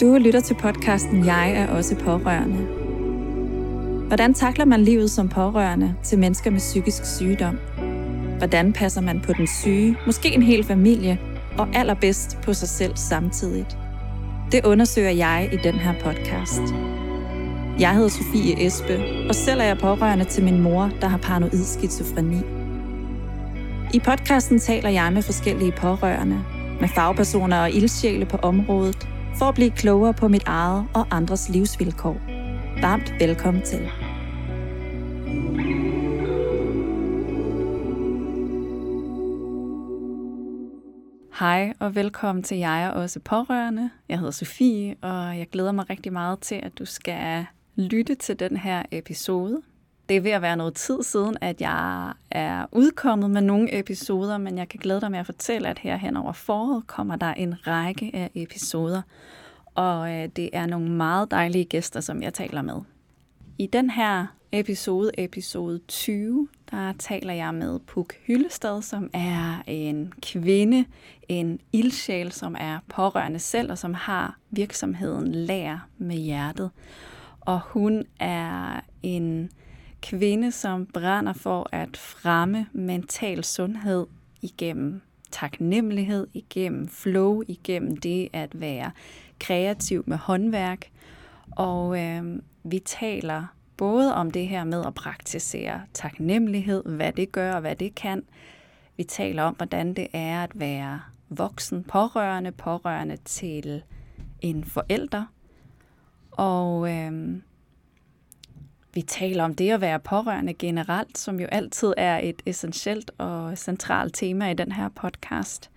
Du lytter til podcasten Jeg er også pårørende. Hvordan takler man livet som pårørende til mennesker med psykisk sygdom? Hvordan passer man på den syge, måske en hel familie, og allerbedst på sig selv samtidig? Det undersøger jeg i den her podcast. Jeg hedder Sofie Espe, og selv er jeg pårørende til min mor, der har paranoid skizofreni. I podcasten taler jeg med forskellige pårørende, med fagpersoner og ildsjæle på området, for at blive klogere på mit eget og andres livsvilkår. Varmt velkommen til. Hej og velkommen til Jeg er også pårørende. Jeg hedder Sofie, og jeg glæder mig rigtig meget til, at du skal lytte til den her episode. Det er ved at være noget tid siden, at jeg er udkommet med nogle episoder, men jeg kan glæde dig med at fortælle, at her hen over foråret kommer der en række af episoder, og øh, det er nogle meget dejlige gæster, som jeg taler med. I den her episode, episode 20, der taler jeg med Puk Hyllestad, som er en kvinde, en ildsjæl, som er pårørende selv, og som har virksomheden Lær med hjertet. Og hun er en kvinde, som brænder for at fremme mental sundhed igennem taknemmelighed, igennem flow, igennem det at være kreativ med håndværk. Og øh, vi taler både om det her med at praktisere taknemmelighed, hvad det gør og hvad det kan. Vi taler om, hvordan det er at være voksen pårørende, pårørende til en forælder. Og øh, vi taler om det at være pårørende generelt, som jo altid er et essentielt og centralt tema i den her podcast.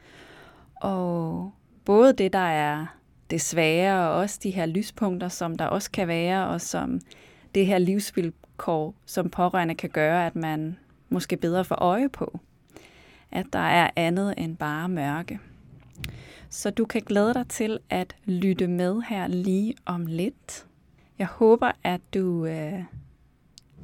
Og både det, der er det svære, og også de her lyspunkter, som der også kan være, og som det her livsvilkår, som pårørende kan gøre, at man måske bedre får øje på. At der er andet end bare mørke. Så du kan glæde dig til at lytte med her lige om lidt. Jeg håber, at du øh,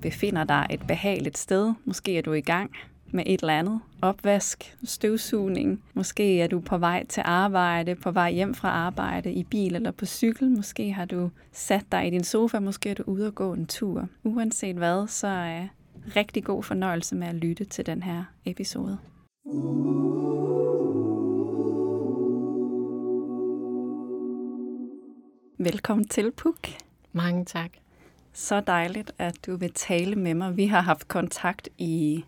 befinder dig et behageligt sted. Måske er du i gang med et eller andet. Opvask, støvsugning. Måske er du på vej til arbejde, på vej hjem fra arbejde, i bil eller på cykel. Måske har du sat dig i din sofa, måske er du ude og gå en tur. Uanset hvad, så er rigtig god fornøjelse med at lytte til den her episode. Velkommen til, Puk. Mange tak. Så dejligt, at du vil tale med mig. Vi har haft kontakt i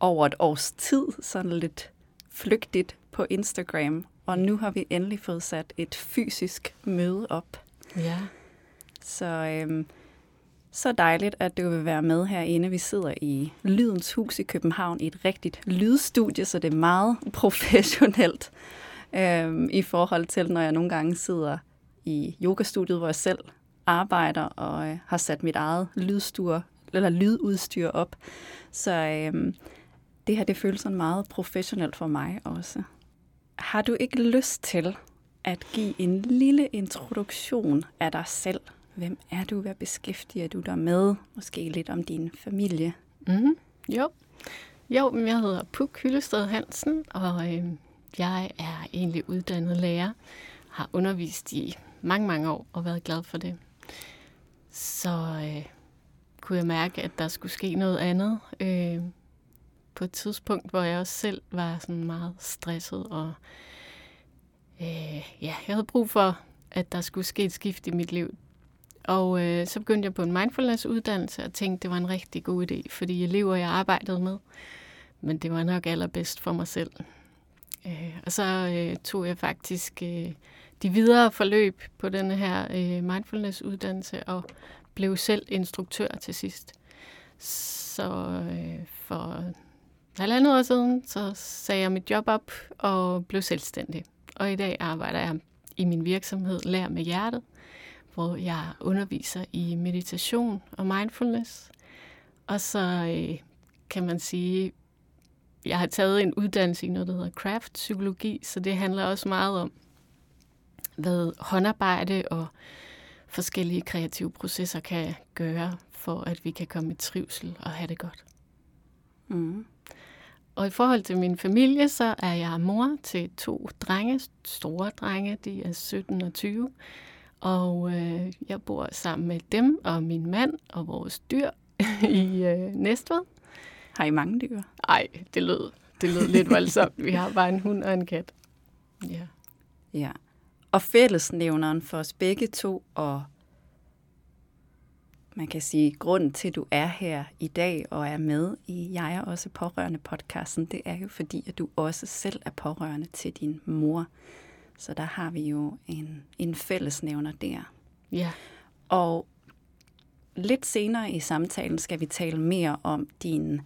over et års tid, sådan lidt flygtigt på Instagram, og nu har vi endelig fået sat et fysisk møde op. Ja. Så, øhm, så dejligt, at du vil være med herinde. Vi sidder i Lydens Hus i København i et rigtigt lydstudie, så det er meget professionelt øhm, i forhold til, når jeg nogle gange sidder i yogastudiet, hvor jeg selv arbejder og øh, har sat mit eget lydstyr, eller lydudstyr op. Så øhm, det her det føles sådan meget professionelt for mig også. Har du ikke lyst til at give en lille introduktion af dig selv? Hvem er du? Hvad beskæftiger du dig med? Måske lidt om din familie. Mm-hmm. Jo. Jo, jeg hedder Puk Hyllested Hansen, og øh, jeg er egentlig uddannet lærer. Har undervist i mange, mange år og været glad for det. Så øh, kunne jeg mærke, at der skulle ske noget andet. Øh, på et tidspunkt, hvor jeg også selv var sådan meget stresset, og øh, ja, jeg havde brug for, at der skulle ske et skift i mit liv. Og øh, så begyndte jeg på en mindfulness-uddannelse og tænkte, det var en rigtig god idé, fordi elever, jeg arbejdede med, men det var nok allerbedst for mig selv. Øh, og så øh, tog jeg faktisk øh, de videre forløb på denne her øh, mindfulness-uddannelse og blev selv instruktør til sidst. Så øh, for halvandet år siden, så sagde jeg mit job op og blev selvstændig. Og i dag arbejder jeg i min virksomhed Lær med Hjertet, hvor jeg underviser i meditation og mindfulness. Og så øh, kan man sige, jeg har taget en uddannelse i noget, der hedder craft-psykologi, så det handler også meget om, hvad håndarbejde og forskellige kreative processer kan gøre, for at vi kan komme i trivsel og have det godt. Mm. og i forhold til min familie, så er jeg mor til to drenge, store drenge, de er 17 og 20. Og øh, jeg bor sammen med dem og min mand og vores dyr i øh, Næstved. Har I mange dyr? Nej, det lød, det lød lidt voldsomt. Vi har bare en hund og en kat. Ja. Ja. Og fællesnævneren for os begge to, og man kan sige, grunden til, at du er her i dag og er med i Jeg er også pårørende podcasten, det er jo fordi, at du også selv er pårørende til din mor. Så der har vi jo en, en fællesnævner der. Ja. Og lidt senere i samtalen skal vi tale mere om din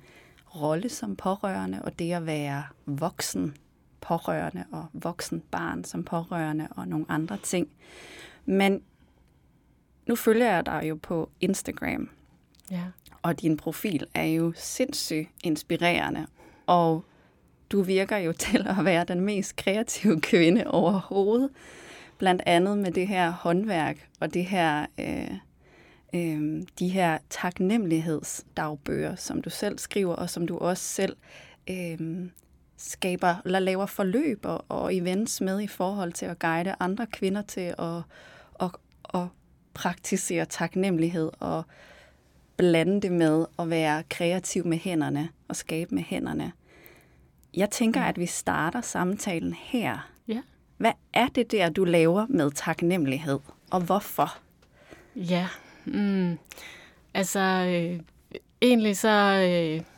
rolle som pårørende og det at være voksen pårørende og voksen barn som pårørende og nogle andre ting. Men nu følger jeg dig jo på Instagram, Ja. og din profil er jo sindssygt inspirerende, og du virker jo til at være den mest kreative kvinde overhovedet, blandt andet med det her håndværk og det her, øh, øh, de her taknemmelighedsdagbøger, som du selv skriver, og som du også selv øh, skaber, eller laver forløb og, og events med i forhold til at guide andre kvinder til at, at, at praktisere taknemmelighed og blande det med at være kreativ med hænderne og skabe med hænderne. Jeg tænker, at vi starter samtalen her. Ja. Hvad er det der, du laver med taknemmelighed, og hvorfor? Ja. Mm. Altså, øh, egentlig så... Øh,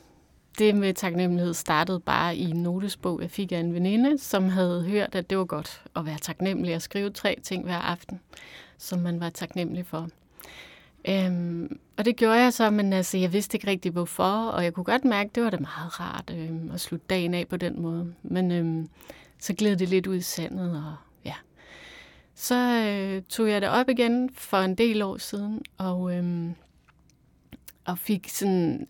det med taknemmelighed startede bare i en notesbog, jeg fik af en veninde, som havde hørt, at det var godt at være taknemmelig og skrive tre ting hver aften, som man var taknemmelig for. Øhm, og det gjorde jeg så, men altså, jeg vidste ikke rigtig hvorfor, og jeg kunne godt mærke, at det var da meget rart øhm, at slutte dagen af på den måde. Men øhm, så gled det lidt ud i sandet, og ja. Så øh, tog jeg det op igen for en del år siden, og, øhm, og fik sådan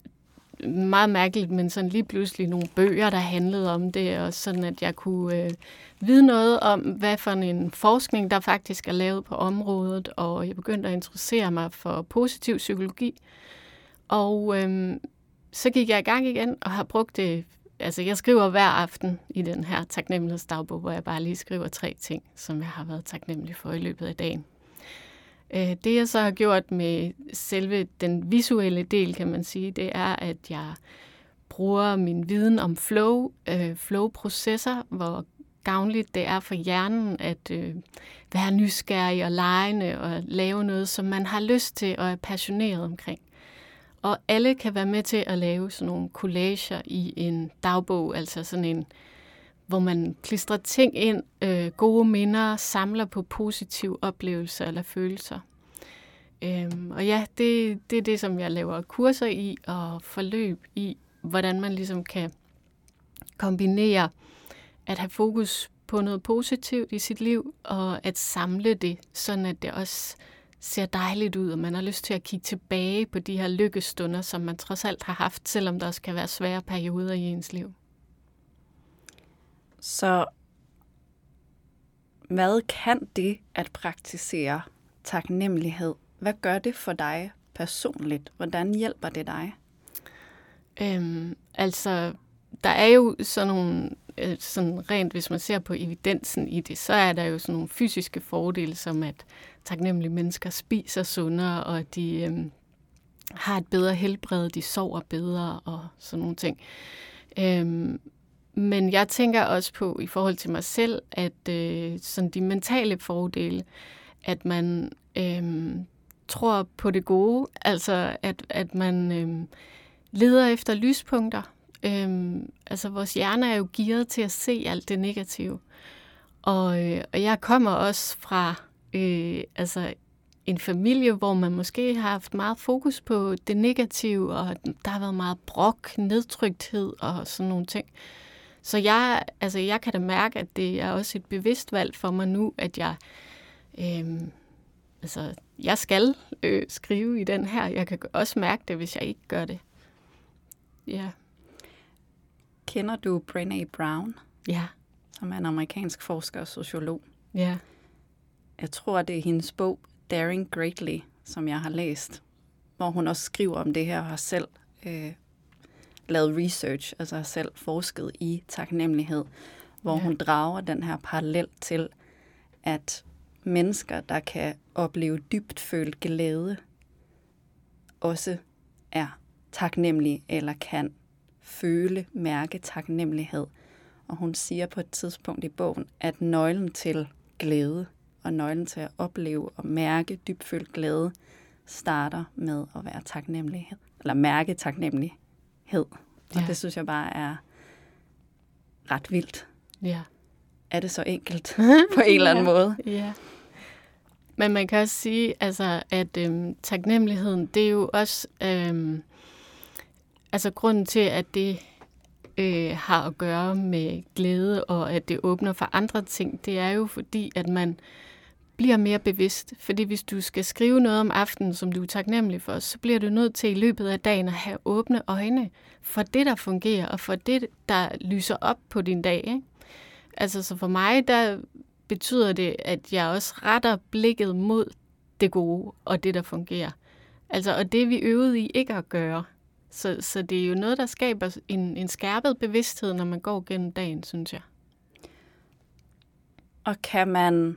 meget mærkeligt, men sådan lige pludselig nogle bøger, der handlede om det, og sådan at jeg kunne øh, vide noget om, hvad for en forskning, der faktisk er lavet på området, og jeg begyndte at interessere mig for positiv psykologi. Og øh, så gik jeg i gang igen, og har brugt det, altså jeg skriver hver aften i den her taknemmelighedsdagbog, hvor jeg bare lige skriver tre ting, som jeg har været taknemmelig for i løbet af dagen. Øh, det jeg så har gjort med selve den visuelle del, kan man sige, det er, at jeg bruger min viden om flow, øh, flow-processer, hvor gavnligt det er for hjernen at øh, være nysgerrig og lejende og lave noget, som man har lyst til og er passioneret omkring. Og alle kan være med til at lave sådan nogle collager i en dagbog, altså sådan en, hvor man klistrer ting ind, øh, gode minder, samler på positive oplevelser eller følelser. Øhm, og ja, det, det er det, som jeg laver kurser i og forløb i, hvordan man ligesom kan kombinere at have fokus på noget positivt i sit liv, og at samle det, sådan at det også ser dejligt ud, og man har lyst til at kigge tilbage på de her lykkestunder, som man trods alt har haft, selvom der også kan være svære perioder i ens liv. Så hvad kan det at praktisere taknemmelighed? Hvad gør det for dig personligt? Hvordan hjælper det dig? Øhm, altså, der er jo sådan nogle, øh, sådan rent hvis man ser på evidensen i det, så er der jo sådan nogle fysiske fordele, som at taknemmelige mennesker spiser sundere, og de øhm, har et bedre helbred, de sover bedre og sådan nogle ting. Øhm, men jeg tænker også på, i forhold til mig selv, at øh, sådan de mentale fordele, at man øh, tror på det gode, altså at, at man øh, leder efter lyspunkter. Øh, altså vores hjerne er jo gearet til at se alt det negative. Og, øh, og jeg kommer også fra øh, altså en familie, hvor man måske har haft meget fokus på det negative, og der har været meget brok, nedtrykthed og sådan nogle ting. Så jeg, altså jeg kan da mærke, at det er også et bevidst valg for mig nu, at jeg, øh, altså jeg skal øh, skrive i den her. Jeg kan også mærke det, hvis jeg ikke gør det. Ja. Kender du Brené Brown, Ja. som er en amerikansk forsker og sociolog? Ja. Jeg tror, det er hendes bog Daring Greatly, som jeg har læst, hvor hun også skriver om det her og har selv øh, lavet research, altså har selv forsket i taknemmelighed, hvor ja. hun drager den her parallel til, at mennesker, der kan opleve dybt følt glæde, også er taknemmelige eller kan føle, mærke taknemmelighed. Og hun siger på et tidspunkt i bogen, at nøglen til glæde og nøglen til at opleve og mærke dybfølt glæde starter med at være taknemmelighed, eller mærke taknemmelighed. Og ja. det synes jeg bare er ret vildt. Ja. Er det så enkelt på en eller anden ja. måde? Ja. Men man kan også sige, altså, at øhm, taknemmeligheden, det er jo også øhm, altså grunden til, at det øh, har at gøre med glæde, og at det åbner for andre ting, det er jo fordi, at man bliver mere bevidst. Fordi hvis du skal skrive noget om aftenen, som du er taknemmelig for, så bliver du nødt til i løbet af dagen at have åbne øjne for det, der fungerer, og for det, der lyser op på din dag. Ikke? Altså, så for mig, der betyder det, at jeg også retter blikket mod det gode og det, der fungerer. Altså, og det vi øvede i ikke at gøre. Så, så det er jo noget, der skaber en, en skærpet bevidsthed, når man går gennem dagen, synes jeg. Og kan man,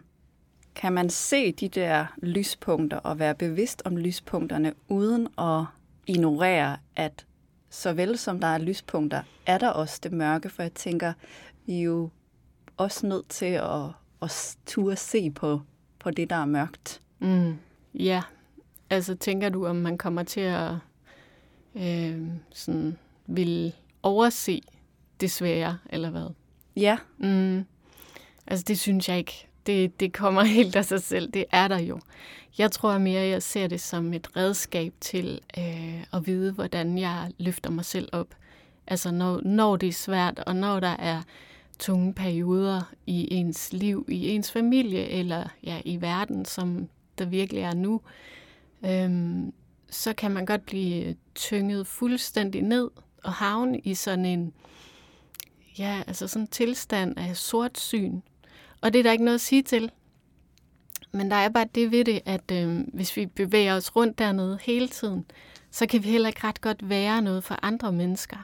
kan man se de der lyspunkter og være bevidst om lyspunkterne, uden at ignorere, at såvel som der er lyspunkter, er der også det mørke, for jeg tænker, vi er jo også nødt til at, at turde se på, på det, der er mørkt. Mm. Ja, altså tænker du, om man kommer til at øh, sådan vil overse det svære, eller hvad? Ja. Mm. Altså det synes jeg ikke. Det, det kommer helt af sig selv. Det er der jo. Jeg tror mere, jeg ser det som et redskab til øh, at vide, hvordan jeg løfter mig selv op. Altså når, når det er svært, og når der er tunge perioder i ens liv, i ens familie eller ja, i verden, som der virkelig er nu, øhm, så kan man godt blive tynget fuldstændig ned og havne i sådan en ja, altså sådan en tilstand af sort syn. Og det er der ikke noget at sige til. Men der er bare det ved det, at øh, hvis vi bevæger os rundt dernede hele tiden, så kan vi heller ikke ret godt være noget for andre mennesker.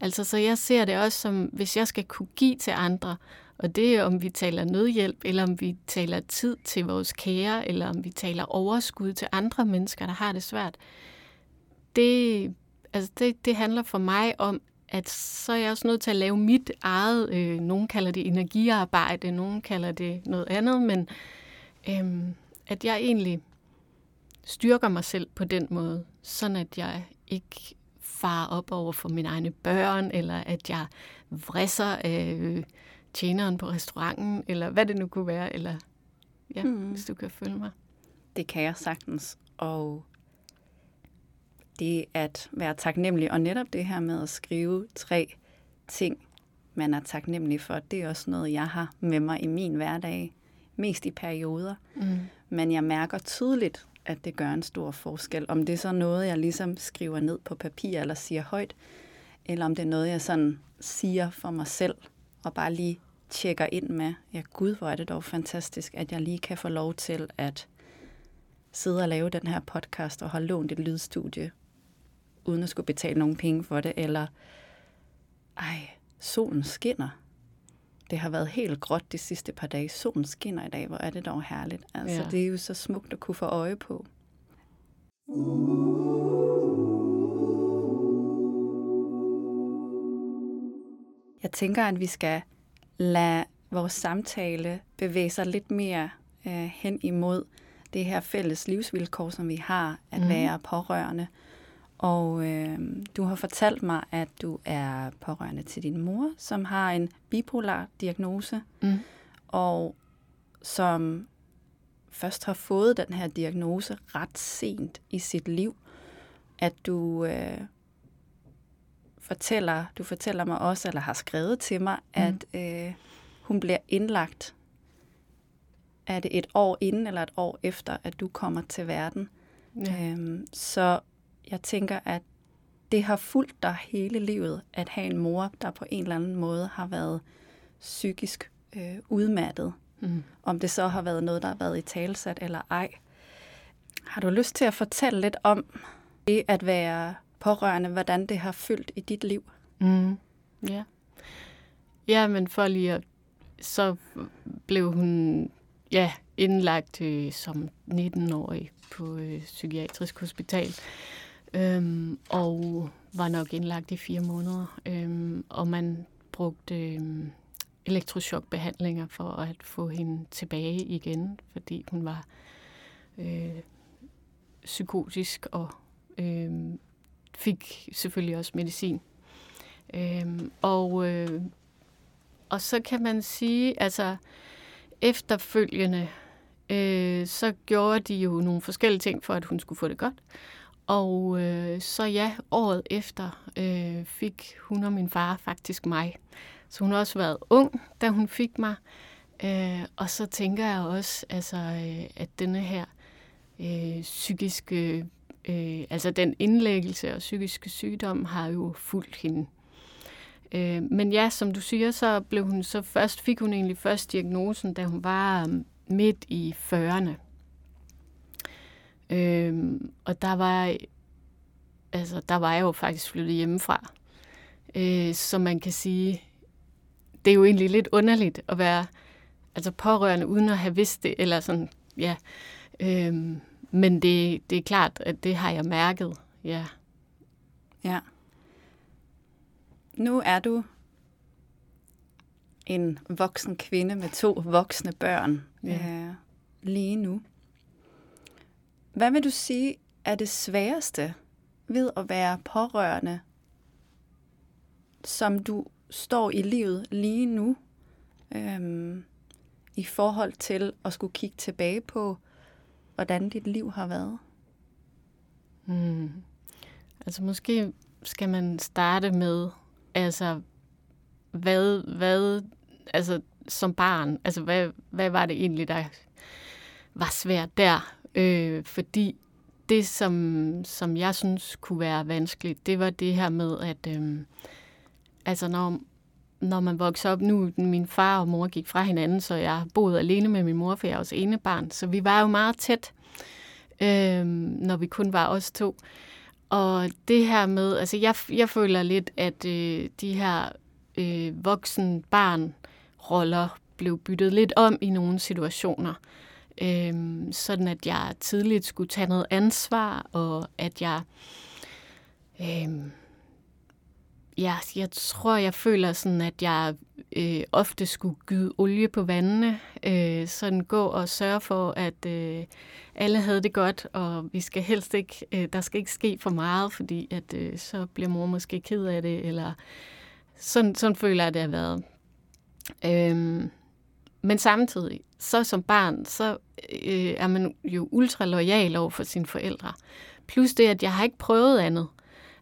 Altså, så jeg ser det også som, hvis jeg skal kunne give til andre, og det er, om vi taler nødhjælp, eller om vi taler tid til vores kære, eller om vi taler overskud til andre mennesker, der har det svært. Det, altså det, det handler for mig om, at så er jeg også nødt til at lave mit eget, øh, nogen kalder det energiarbejde, nogen kalder det noget andet, men øh, at jeg egentlig styrker mig selv på den måde, sådan at jeg ikke far op over for mine egne børn, eller at jeg vrisser øh, tjeneren på restauranten, eller hvad det nu kunne være, eller ja, mm. hvis du kan følge mig. Det kan jeg sagtens, og det at være taknemmelig, og netop det her med at skrive tre ting, man er taknemmelig for, det er også noget, jeg har med mig i min hverdag, mest i perioder. Mm. Men jeg mærker tydeligt, at det gør en stor forskel. Om det er så noget, jeg ligesom skriver ned på papir eller siger højt, eller om det er noget, jeg sådan siger for mig selv, og bare lige tjekker ind med, ja gud, hvor er det dog fantastisk, at jeg lige kan få lov til at sidde og lave den her podcast og holde lånt et lydstudie, uden at skulle betale nogen penge for det, eller ej, solen skinner. Det har været helt gråt de sidste par dage. Solen skinner i dag, hvor er det dog herligt. Altså, ja. det er jo så smukt at kunne få øje på. Jeg tænker, at vi skal lade vores samtale bevæge sig lidt mere øh, hen imod det her fælles livsvilkår, som vi har, at mm. være pårørende. Og øh, du har fortalt mig, at du er pårørende til din mor, som har en bipolar diagnose, mm. og som først har fået den her diagnose ret sent i sit liv. At du øh, fortæller, du fortæller mig også, eller har skrevet til mig, mm. at øh, hun bliver indlagt. Er det et år inden eller et år efter, at du kommer til verden? Ja. Øhm, så jeg tænker, at det har fulgt dig hele livet, at have en mor, der på en eller anden måde har været psykisk øh, udmattet. Mm. Om det så har været noget, der har været i talsat eller ej. Har du lyst til at fortælle lidt om det at være pårørende, hvordan det har fyldt i dit liv. Mm. Ja. Ja, men for lige at... Så blev hun ja, indlagt øh, som 19-årig på øh, psykiatrisk hospital. Øhm, og var nok indlagt i fire måneder. Øhm, og man brugte øhm, elektrochokbehandlinger for at få hende tilbage igen, fordi hun var øh, psykotisk og øh, fik selvfølgelig også medicin. Øh, og, øh, og så kan man sige, altså efterfølgende, øh, så gjorde de jo nogle forskellige ting for, at hun skulle få det godt. Og øh, så ja, året efter øh, fik hun og min far faktisk mig. Så hun har også været ung, da hun fik mig. Øh, og så tænker jeg også, altså, øh, at denne her øh, psykiske, øh, altså den indlæggelse og psykiske sygdom har jo fulgt hende. Øh, men ja, som du siger, så blev hun så først, fik hun egentlig først diagnosen, da hun var øh, midt i 40'erne. Øh, og der var, altså, der var jeg jo faktisk flyttet hjemmefra. Øh, så man kan sige, det er jo egentlig lidt underligt at være altså pårørende uden at have vidst det, eller sådan, ja. Øhm, men det, det er klart, at det har jeg mærket, ja. Ja. Nu er du en voksen kvinde med to voksne børn ja. øh, lige nu. Hvad vil du sige er det sværeste ved at være pårørende, som du står i livet lige nu, øhm, i forhold til at skulle kigge tilbage på, hvordan dit liv har været? Hmm. Altså måske skal man starte med, altså hvad, hvad altså som barn, altså hvad, hvad var det egentlig, der var svært der? Øh, fordi det, som, som jeg synes kunne være vanskeligt, det var det her med, at øh, altså når, når man vokser op nu, min far og mor gik fra hinanden, så jeg boede alene med min mor, for jeg er også ene barn. Så vi var jo meget tæt, øh, når vi kun var os to. Og det her med, altså jeg, jeg føler lidt, at øh, de her øh, voksen-barn-roller blev byttet lidt om i nogle situationer. Øh, Øhm, sådan at jeg tidligt skulle tage noget ansvar, og at jeg... Øh, Ja, jeg tror, jeg føler sådan, at jeg øh, ofte skulle gyde olie på vandene. Øh, sådan gå og sørge for, at øh, alle havde det godt, og vi skal helst ikke, øh, der skal ikke ske for meget, fordi at øh, så bliver mor måske ked af det, eller sådan, sådan føler jeg, at det har været. Øh, men samtidig, så som barn, så øh, er man jo ultra lojal over for sine forældre. Plus det, at jeg har ikke prøvet andet.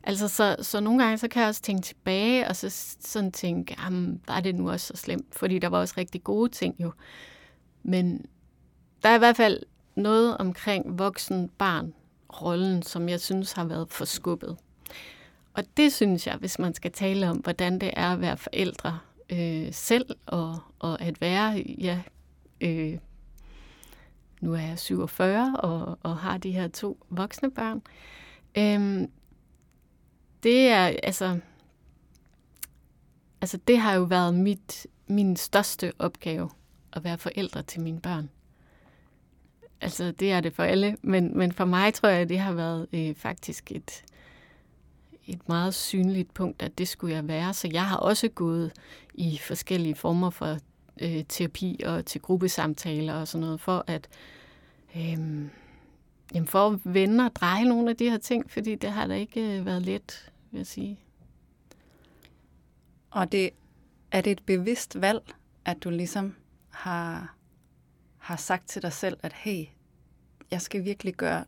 Altså, så, så nogle gange, så kan jeg også tænke tilbage, og så sådan tænke, jamen, var det nu også så slemt? Fordi der var også rigtig gode ting jo. Men der er i hvert fald noget omkring voksen-barn-rollen, som jeg synes har været forskubbet. Og det synes jeg, hvis man skal tale om, hvordan det er at være forældre øh, selv, og, og at være, ja, øh, nu er jeg 47 og, og har de her to voksne børn, øh, det er, altså, altså det har jo været mit, min største opgave, at være forældre til mine børn. Altså, det er det for alle, men, men for mig tror jeg, det har været øh, faktisk et, et meget synligt punkt, at det skulle jeg være. Så jeg har også gået i forskellige former for øh, terapi og til gruppesamtaler og sådan noget, for at øh, jamen for at vende og dreje nogle af de her ting, fordi det har da ikke øh, været let vil jeg sige. Og det, er det et bevidst valg, at du ligesom har, har sagt til dig selv, at hey, jeg skal virkelig gøre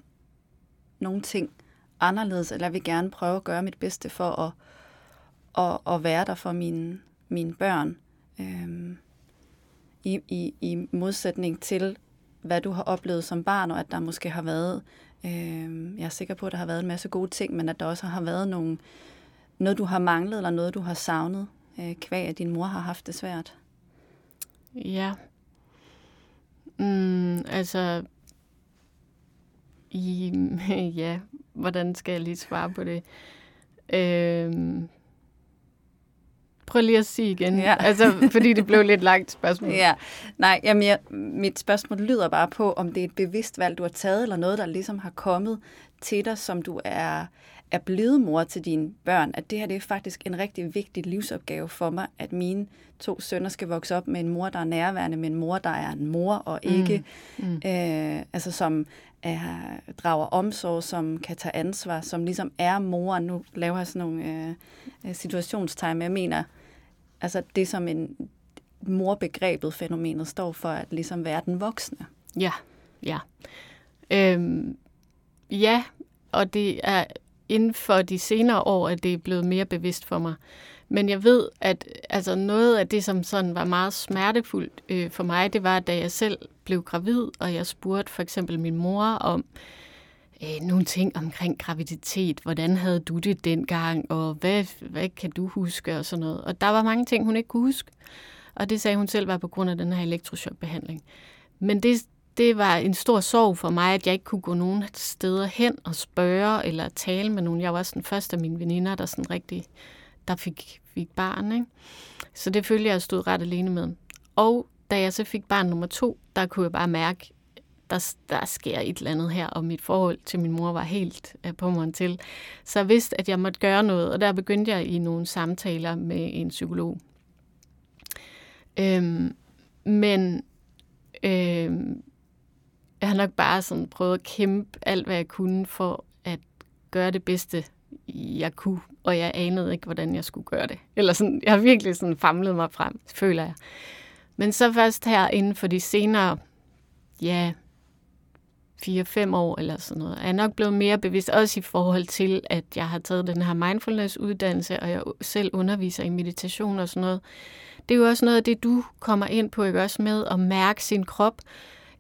nogle ting anderledes, eller jeg vil gerne prøve at gøre mit bedste for at, at, at være der for mine, mine børn. Øhm, i, i, I modsætning til, hvad du har oplevet som barn, og at der måske har været Øh, jeg er sikker på, at der har været en masse gode ting, men at der også har været nogle, noget, du har manglet, eller noget, du har savnet, øh, kvæg, at din mor har haft det svært. Ja. Mm, altså, i, ja, hvordan skal jeg lige svare på det? Øhm, prøv lige at sige igen, Ja. altså, fordi det blev lidt langt spørgsmål. Ja, nej, jamen jeg, mit spørgsmål lyder bare på, om det er et bevidst valg, du har taget, eller noget, der ligesom har kommet til dig, som du er, er blevet mor til dine børn, at det her det er faktisk en rigtig vigtig livsopgave for mig, at mine to sønner skal vokse op med en mor, der er nærværende, med en mor, der er en mor, og ikke, mm. Mm. Øh, altså som er, drager omsorg, som kan tage ansvar, som ligesom er mor. Nu laver jeg sådan nogle øh, øh, situationstegn, men jeg mener, altså det som en morbegrebet fænomenet står for, at ligesom være den voksne. Ja, ja. Øhm, ja, og det er inden for de senere år, at det er blevet mere bevidst for mig. Men jeg ved, at altså noget af det, som sådan var meget smertefuldt øh, for mig, det var, da jeg selv blev gravid, og jeg spurgte for eksempel min mor om øh, nogle ting omkring graviditet. Hvordan havde du det dengang, og hvad, hvad kan du huske, og sådan noget. Og der var mange ting, hun ikke kunne huske. Og det sagde hun selv var på grund af den her elektrochokbehandling. Men det, det var en stor sorg for mig, at jeg ikke kunne gå nogen steder hen og spørge eller tale med nogen. Jeg var også den første af mine veninder, der sådan rigtig der fik, fik barn. Ikke? Så det følte jeg, jeg stod ret alene med. Og da jeg så fik barn nummer to, der kunne jeg bare mærke, der, der sker et eller andet her, og mit forhold til min mor var helt øh, på mig til. Så jeg vidste, at jeg måtte gøre noget, og der begyndte jeg i nogle samtaler med en psykolog. Øhm, men øhm, jeg har nok bare sådan prøvet at kæmpe alt, hvad jeg kunne for at gøre det bedste, jeg kunne, og jeg anede ikke, hvordan jeg skulle gøre det. Eller sådan, jeg har virkelig sådan famlet mig frem, føler jeg. Men så først her inden for de senere, ja, 4-5 år eller sådan noget, er jeg nok blevet mere bevidst, også i forhold til, at jeg har taget den her mindfulness-uddannelse, og jeg selv underviser i meditation og sådan noget. Det er jo også noget af det, du kommer ind på, ikke også med at mærke sin krop,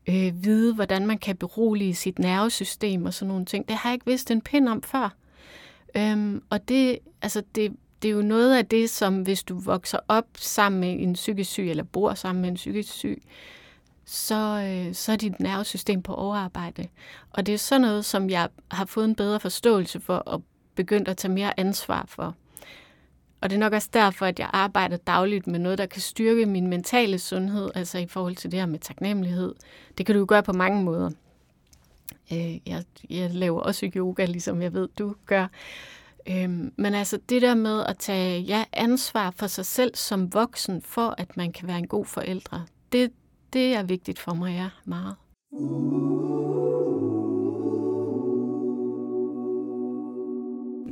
øh, vide, hvordan man kan berolige sit nervesystem og sådan nogle ting. Det har jeg ikke vidst en pind om før. Øhm, og det, altså det, det er jo noget af det, som hvis du vokser op sammen med en psykisk syg, eller bor sammen med en psykisk syg, så, øh, så er dit nervesystem på overarbejde. Og det er sådan noget, som jeg har fået en bedre forståelse for, og begyndt at tage mere ansvar for. Og det er nok også derfor, at jeg arbejder dagligt med noget, der kan styrke min mentale sundhed, altså i forhold til det her med taknemmelighed. Det kan du jo gøre på mange måder. Øh, jeg, jeg laver også yoga, ligesom jeg ved, du gør. Øhm, men altså det der med at tage ja, ansvar for sig selv som voksen, for at man kan være en god forældre, det, det er vigtigt for mig, ja, meget.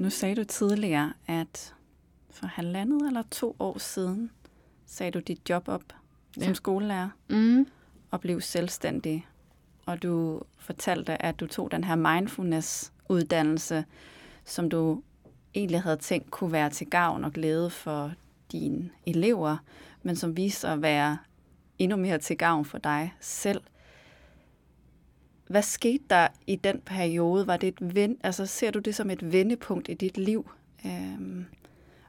Nu sagde du tidligere, at for halvandet eller to år siden sagde du dit job op ja. som skolelærer mm. og blev selvstændig. Og du fortalte, at du tog den her mindfulness-uddannelse, som du egentlig havde tænkt kunne være til gavn og glæde for dine elever, men som viste at være endnu mere til gavn for dig selv. Hvad skete der i den periode? Var det et vend, altså ser du det som et vendepunkt i dit liv? Øhm,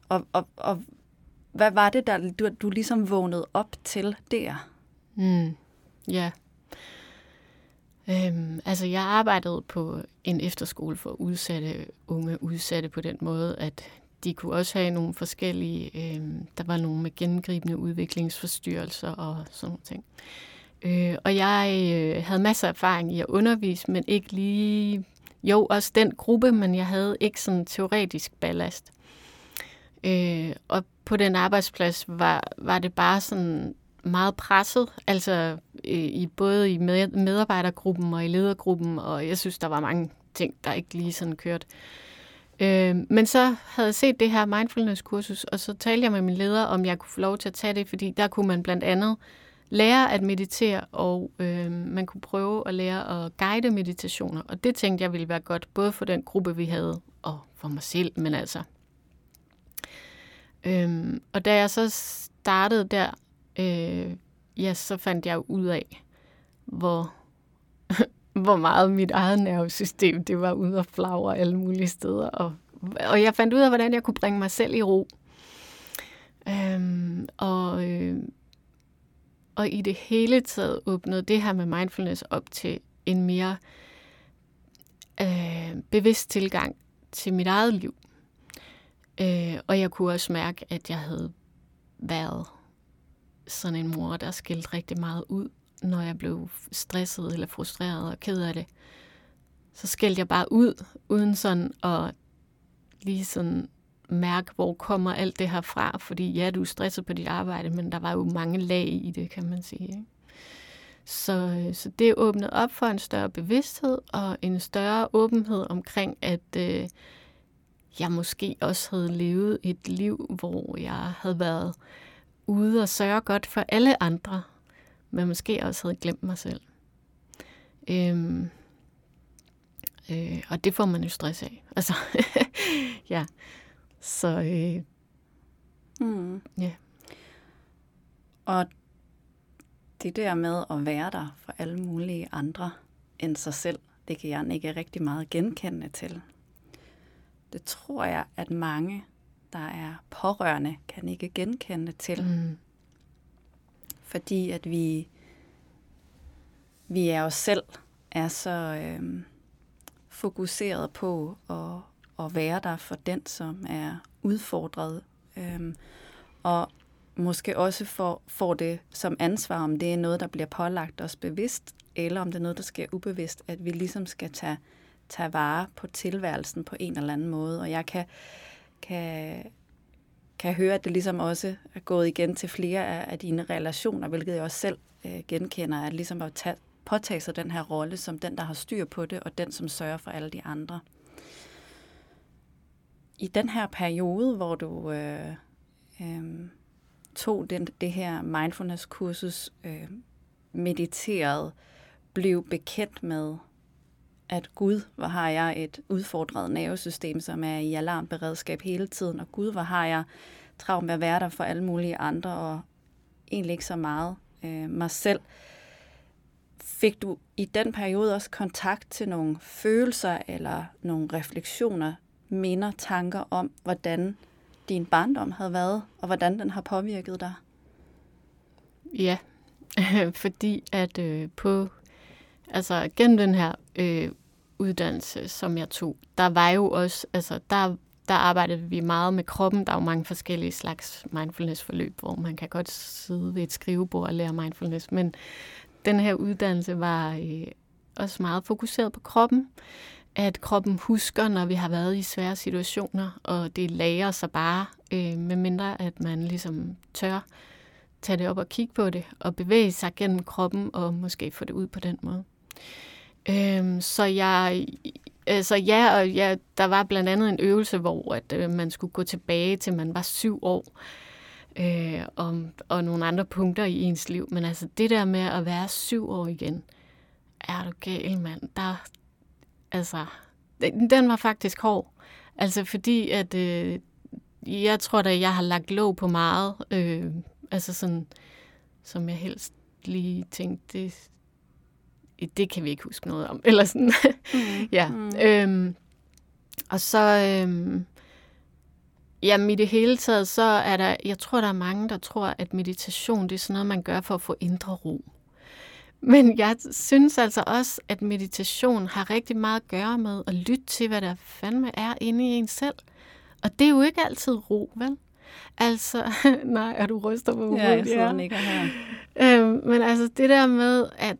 og, og, og hvad var det, der du, du ligesom vågnede op til der? Mm. Ja. Øhm, altså, jeg arbejdede på en efterskole for udsatte unge udsatte på den måde, at de kunne også have nogle forskellige, øhm, der var nogle med gennemgribende udviklingsforstyrrelser og sådan nogle ting. Øh, og jeg øh, havde masser af erfaring i at undervise, men ikke lige, jo også den gruppe, men jeg havde ikke sådan teoretisk ballast. Øh, og på den arbejdsplads var, var det bare sådan meget presset, altså øh, i både i med, medarbejdergruppen og i ledergruppen, og jeg synes, der var mange ting, der ikke lige sådan kørte. Øh, men så havde jeg set det her mindfulness-kursus, og så talte jeg med min leder, om jeg kunne få lov til at tage det, fordi der kunne man blandt andet lære at meditere, og øh, man kunne prøve at lære at guide meditationer. Og det tænkte jeg ville være godt, både for den gruppe, vi havde, og for mig selv, men altså. Øh, og da jeg så startede der, øh, ja, så fandt jeg ud af, hvor, hvor meget mit eget nervesystem, det var ude og flagre alle mulige steder. Og, og jeg fandt ud af, hvordan jeg kunne bringe mig selv i ro. Øhm, og, øh, og i det hele taget åbnede det her med mindfulness op til en mere øh, bevidst tilgang til mit eget liv. Øh, og jeg kunne også mærke, at jeg havde været sådan en mor, der skældte rigtig meget ud, når jeg blev stresset eller frustreret og ked af det. Så skældte jeg bare ud, uden sådan at lige sådan mærke, hvor kommer alt det her fra. Fordi ja, du er stresset på dit arbejde, men der var jo mange lag i det, kan man sige. Ikke? Så, øh, så det åbnede op for en større bevidsthed og en større åbenhed omkring, at øh, jeg måske også havde levet et liv, hvor jeg havde været ude og sørge godt for alle andre, men måske også havde glemt mig selv. Øhm, øh, og det får man jo stress af. Altså, ja. Så, øh, Mm. ja. Og det der med at være der for alle mulige andre end sig selv, det kan jeg ikke rigtig meget genkende til. Det tror jeg, at mange, der er pårørende, kan ikke genkende til. Mm. Fordi at vi, vi er os selv er så øhm, fokuseret på at, at være der for den, som er udfordret. Øhm, og måske også for, får det som ansvar, om det er noget, der bliver pålagt os bevidst, eller om det er noget, der sker ubevidst, at vi ligesom skal tage, tage vare på tilværelsen på en eller anden måde. Og jeg kan, kan, kan høre, at det ligesom også er gået igen til flere af, af dine relationer, hvilket jeg også selv øh, genkender, at ligesom at tage, påtage sig den her rolle som den, der har styr på det, og den, som sørger for alle de andre. I den her periode, hvor du øh, øh, tog den, det her mindfulness-kursus, øh, mediterede, blev bekendt med, at Gud, hvor har jeg et udfordret nervesystem, som er i alarmberedskab hele tiden, og Gud, hvor har jeg travlt med at være der for alle mulige andre, og egentlig ikke så meget øh, mig selv. Fik du i den periode også kontakt til nogle følelser eller nogle refleksioner, minder, tanker om, hvordan din barndom havde været, og hvordan den har påvirket dig? Ja, fordi at øh, på, altså gennem den her øh, uddannelse, som jeg tog, der var jo også, altså der, der arbejdede vi meget med kroppen. Der er jo mange forskellige slags mindfulness-forløb, hvor man kan godt sidde ved et skrivebord og lære mindfulness, men den her uddannelse var øh, også meget fokuseret på kroppen. At kroppen husker, når vi har været i svære situationer, og det lærer sig bare, øh, med mindre at man ligesom tør tage det op og kigge på det, og bevæge sig gennem kroppen, og måske få det ud på den måde. Øhm, så jeg, altså ja, og ja, der var blandt andet en øvelse, hvor at, øh, man skulle gå tilbage til man var syv år, øh, og, og nogle andre punkter i ens liv. Men altså det der med at være syv år igen, er du gal, mand. Der, altså, den, den var faktisk hård. Altså fordi, at øh, jeg tror da, jeg har lagt låg på meget, øh, altså sådan, som jeg helst lige tænkte, det, det kan vi ikke huske noget om. Eller sådan. Mm. ja. Mm. Øhm, og så, øhm, jamen i det hele taget, så er der, jeg tror, der er mange, der tror, at meditation, det er sådan noget, man gør for at få indre ro. Men jeg synes altså også, at meditation har rigtig meget at gøre med at lytte til, hvad der fandme er inde i en selv. Og det er jo ikke altid ro, vel? Altså, nej, er du ryster på hovedet? Ja, jeg sidder ja. nikker her. Øhm, men altså det der med, at,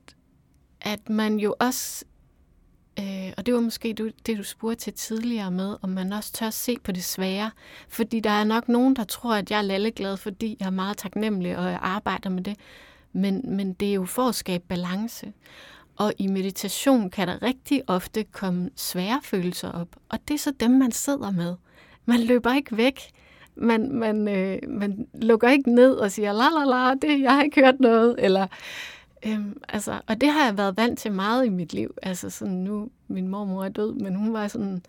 at man jo også, øh, og det var måske du, det, du spurgte til tidligere med, om man også tør se på det svære. Fordi der er nok nogen, der tror, at jeg er lalleglad, fordi jeg er meget taknemmelig, og jeg arbejder med det. Men, men det er jo for at skabe balance. Og i meditation kan der rigtig ofte komme svære følelser op, og det er så dem, man sidder med. Man løber ikke væk. Man, man, øh, man lukker ikke ned og siger, la la la, det, jeg har ikke hørt noget. Eller, øhm, altså, og det har jeg været vant til meget i mit liv. Altså sådan nu, min mormor er død, men hun var sådan,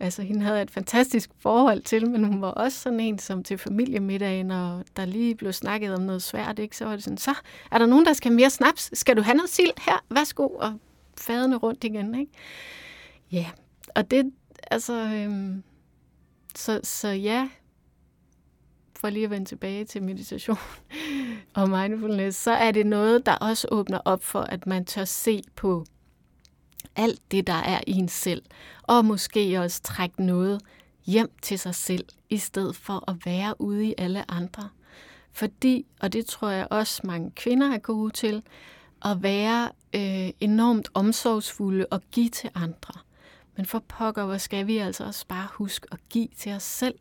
altså hende havde jeg et fantastisk forhold til, men hun var også sådan en, som til familiemiddagen, og der lige blev snakket om noget svært, ikke? så var det sådan, så er der nogen, der skal have mere snaps? Skal du have noget sild her? Værsgo, og fadene rundt igen, ikke? Ja, og det, altså, øhm, så, så ja, for lige at vende tilbage til meditation og mindfulness, så er det noget, der også åbner op for, at man tør se på alt det, der er i en selv, og måske også trække noget hjem til sig selv, i stedet for at være ude i alle andre. Fordi, og det tror jeg også mange kvinder er gode til, at være øh, enormt omsorgsfulde og give til andre. Men for pokker, hvor skal vi altså også bare huske at give til os selv.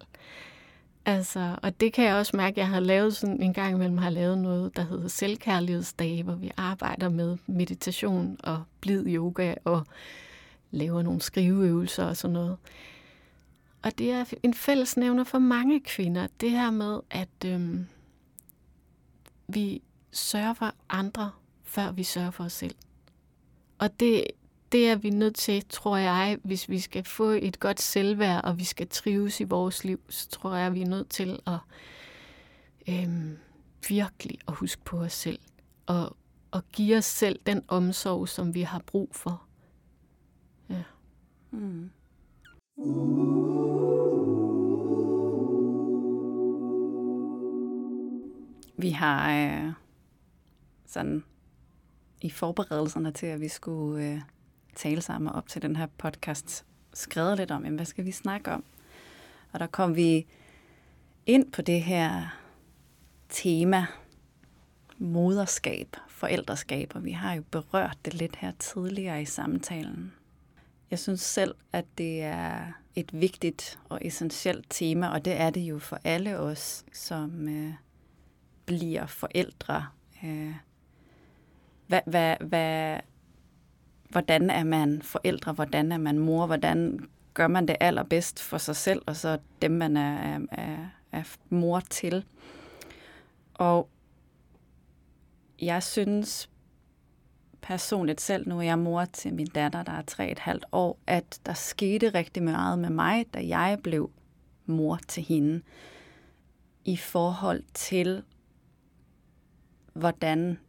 Altså, og det kan jeg også mærke, at jeg har lavet sådan en gang imellem har lavet noget, der hedder selvkærlighedsdage, hvor vi arbejder med meditation og blid yoga og laver nogle skriveøvelser og sådan noget. Og det er en fællesnævner for mange kvinder, det her med, at øhm, vi sørger for andre, før vi sørger for os selv. Og det, det er vi nødt til, tror jeg, hvis vi skal få et godt selvværd, og vi skal trives i vores liv, så tror jeg, vi er nødt til at øhm, virkelig at huske på os selv. Og, og give os selv den omsorg, som vi har brug for. Ja. Mm. Vi har øh, sådan i forberedelserne til, at vi skulle øh, tale sammen op til den her podcast, skrevet lidt om, jamen, hvad skal vi snakke om? Og der kom vi ind på det her tema, moderskab, forældreskab, og vi har jo berørt det lidt her tidligere i samtalen. Jeg synes selv, at det er et vigtigt og essentielt tema, og det er det jo for alle os, som øh, bliver forældre. Øh, hvad, hvad, hvad, hvordan er man forældre, hvordan er man mor, hvordan gør man det allerbedst for sig selv, og så dem, man er, er, er mor til. Og jeg synes personligt selv, nu er jeg mor til min datter, der er tre et halvt år, at der skete rigtig meget med mig, da jeg blev mor til hende, i forhold til, hvordan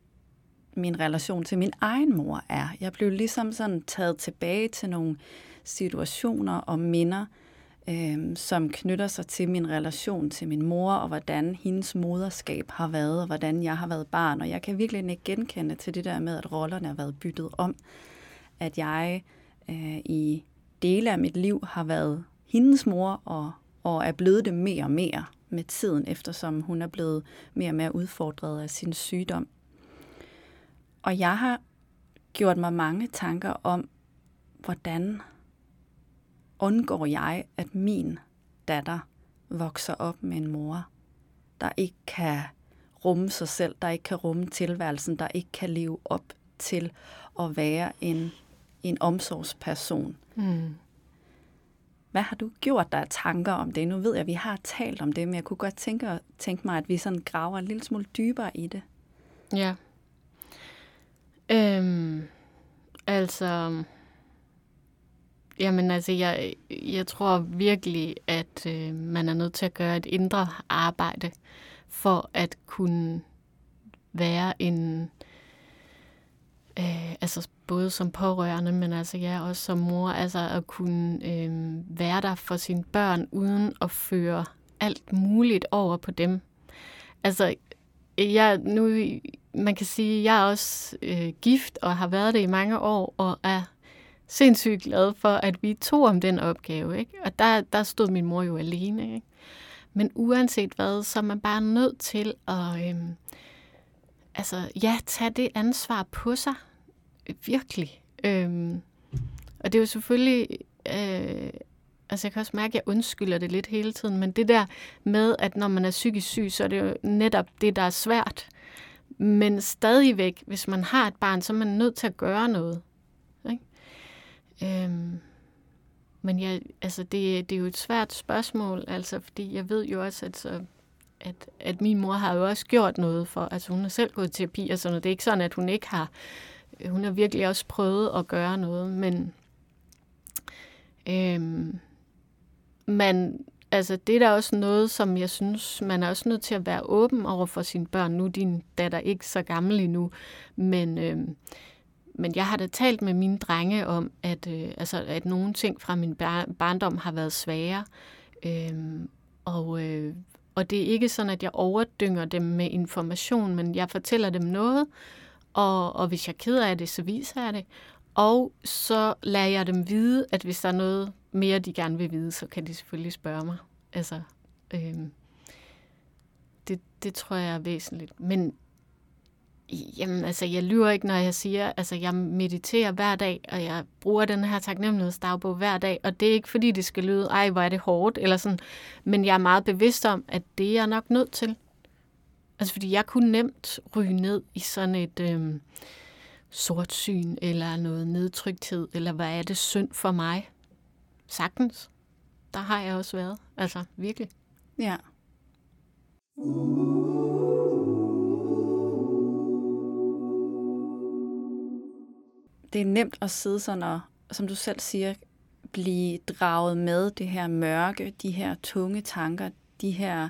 min relation til min egen mor er. Jeg blev ligesom sådan taget tilbage til nogle situationer og minder, øh, som knytter sig til min relation til min mor, og hvordan hendes moderskab har været, og hvordan jeg har været barn. Og jeg kan virkelig ikke genkende til det der med, at rollerne har været byttet om. At jeg øh, i dele af mit liv har været hendes mor, og, og er blevet det mere og mere med tiden, eftersom hun er blevet mere og mere udfordret af sin sygdom. Og jeg har gjort mig mange tanker om, hvordan undgår jeg, at min datter vokser op med en mor, der ikke kan rumme sig selv, der ikke kan rumme tilværelsen, der ikke kan leve op til at være en, en omsorgsperson. Mm. Hvad har du gjort der tanker om det? Nu ved jeg, at vi har talt om det, men jeg kunne godt tænke, tænke mig, at vi sådan graver en lille smule dybere i det. Ja. Øhm, altså, jamen altså, jeg, jeg tror virkelig, at øh, man er nødt til at gøre et indre arbejde for at kunne være en, øh, altså både som pårørende, men altså jeg ja, også som mor, altså at kunne øh, være der for sine børn, uden at føre alt muligt over på dem. Altså, jeg, nu, man kan sige, at jeg er også øh, gift og har været det i mange år, og er sindssygt glad for, at vi tog om den opgave. Ikke? Og der, der stod min mor jo alene. Ikke? Men uanset hvad, så er man bare nødt til at øh, altså, ja, tage det ansvar på sig. Virkelig. Øh, og det er jo selvfølgelig... Øh, Altså jeg kan også mærke, at jeg undskylder det lidt hele tiden, men det der med, at når man er psykisk syg, så er det jo netop det, der er svært. Men stadigvæk, hvis man har et barn, så er man nødt til at gøre noget. Ikke? Øhm, men jeg, altså det, det er jo et svært spørgsmål, altså, fordi jeg ved jo også, at, så, at, at min mor har jo også gjort noget for, altså hun har selv gået i terapi og sådan noget. Det er ikke sådan, at hun ikke har, hun har virkelig også prøvet at gøre noget, men øhm, man, altså det er da også noget, som jeg synes, man er også nødt til at være åben over for sine børn. Nu er din datter ikke så gammel endnu, men, øh, men jeg har da talt med mine drenge om, at, øh, altså, at nogle ting fra min bar- barndom har været svære. Øh, og, øh, og det er ikke sådan, at jeg overdynger dem med information, men jeg fortæller dem noget, og, og hvis jeg er ked af det, så viser jeg det. Og så lader jeg dem vide, at hvis der er noget, mere de gerne vil vide, så kan de selvfølgelig spørge mig. Altså, øh, det, det tror jeg er væsentligt. Men Jamen, altså, jeg lyver ikke, når jeg siger, altså, jeg mediterer hver dag, og jeg bruger den her taknemmelighedsdagbog hver dag, og det er ikke, fordi det skal lyde, ej, hvor er det hårdt, eller sådan, men jeg er meget bevidst om, at det er jeg nok nødt til. Altså, fordi jeg kunne nemt ryge ned i sådan et øhm, sortsyn, eller noget nedtrykthed, eller hvad er det synd for mig? Sagtens. Der har jeg også været. Altså, virkelig. Ja. det er nemt at sidde sådan og, som du selv siger, blive draget med det her mørke, de her tunge tanker, de her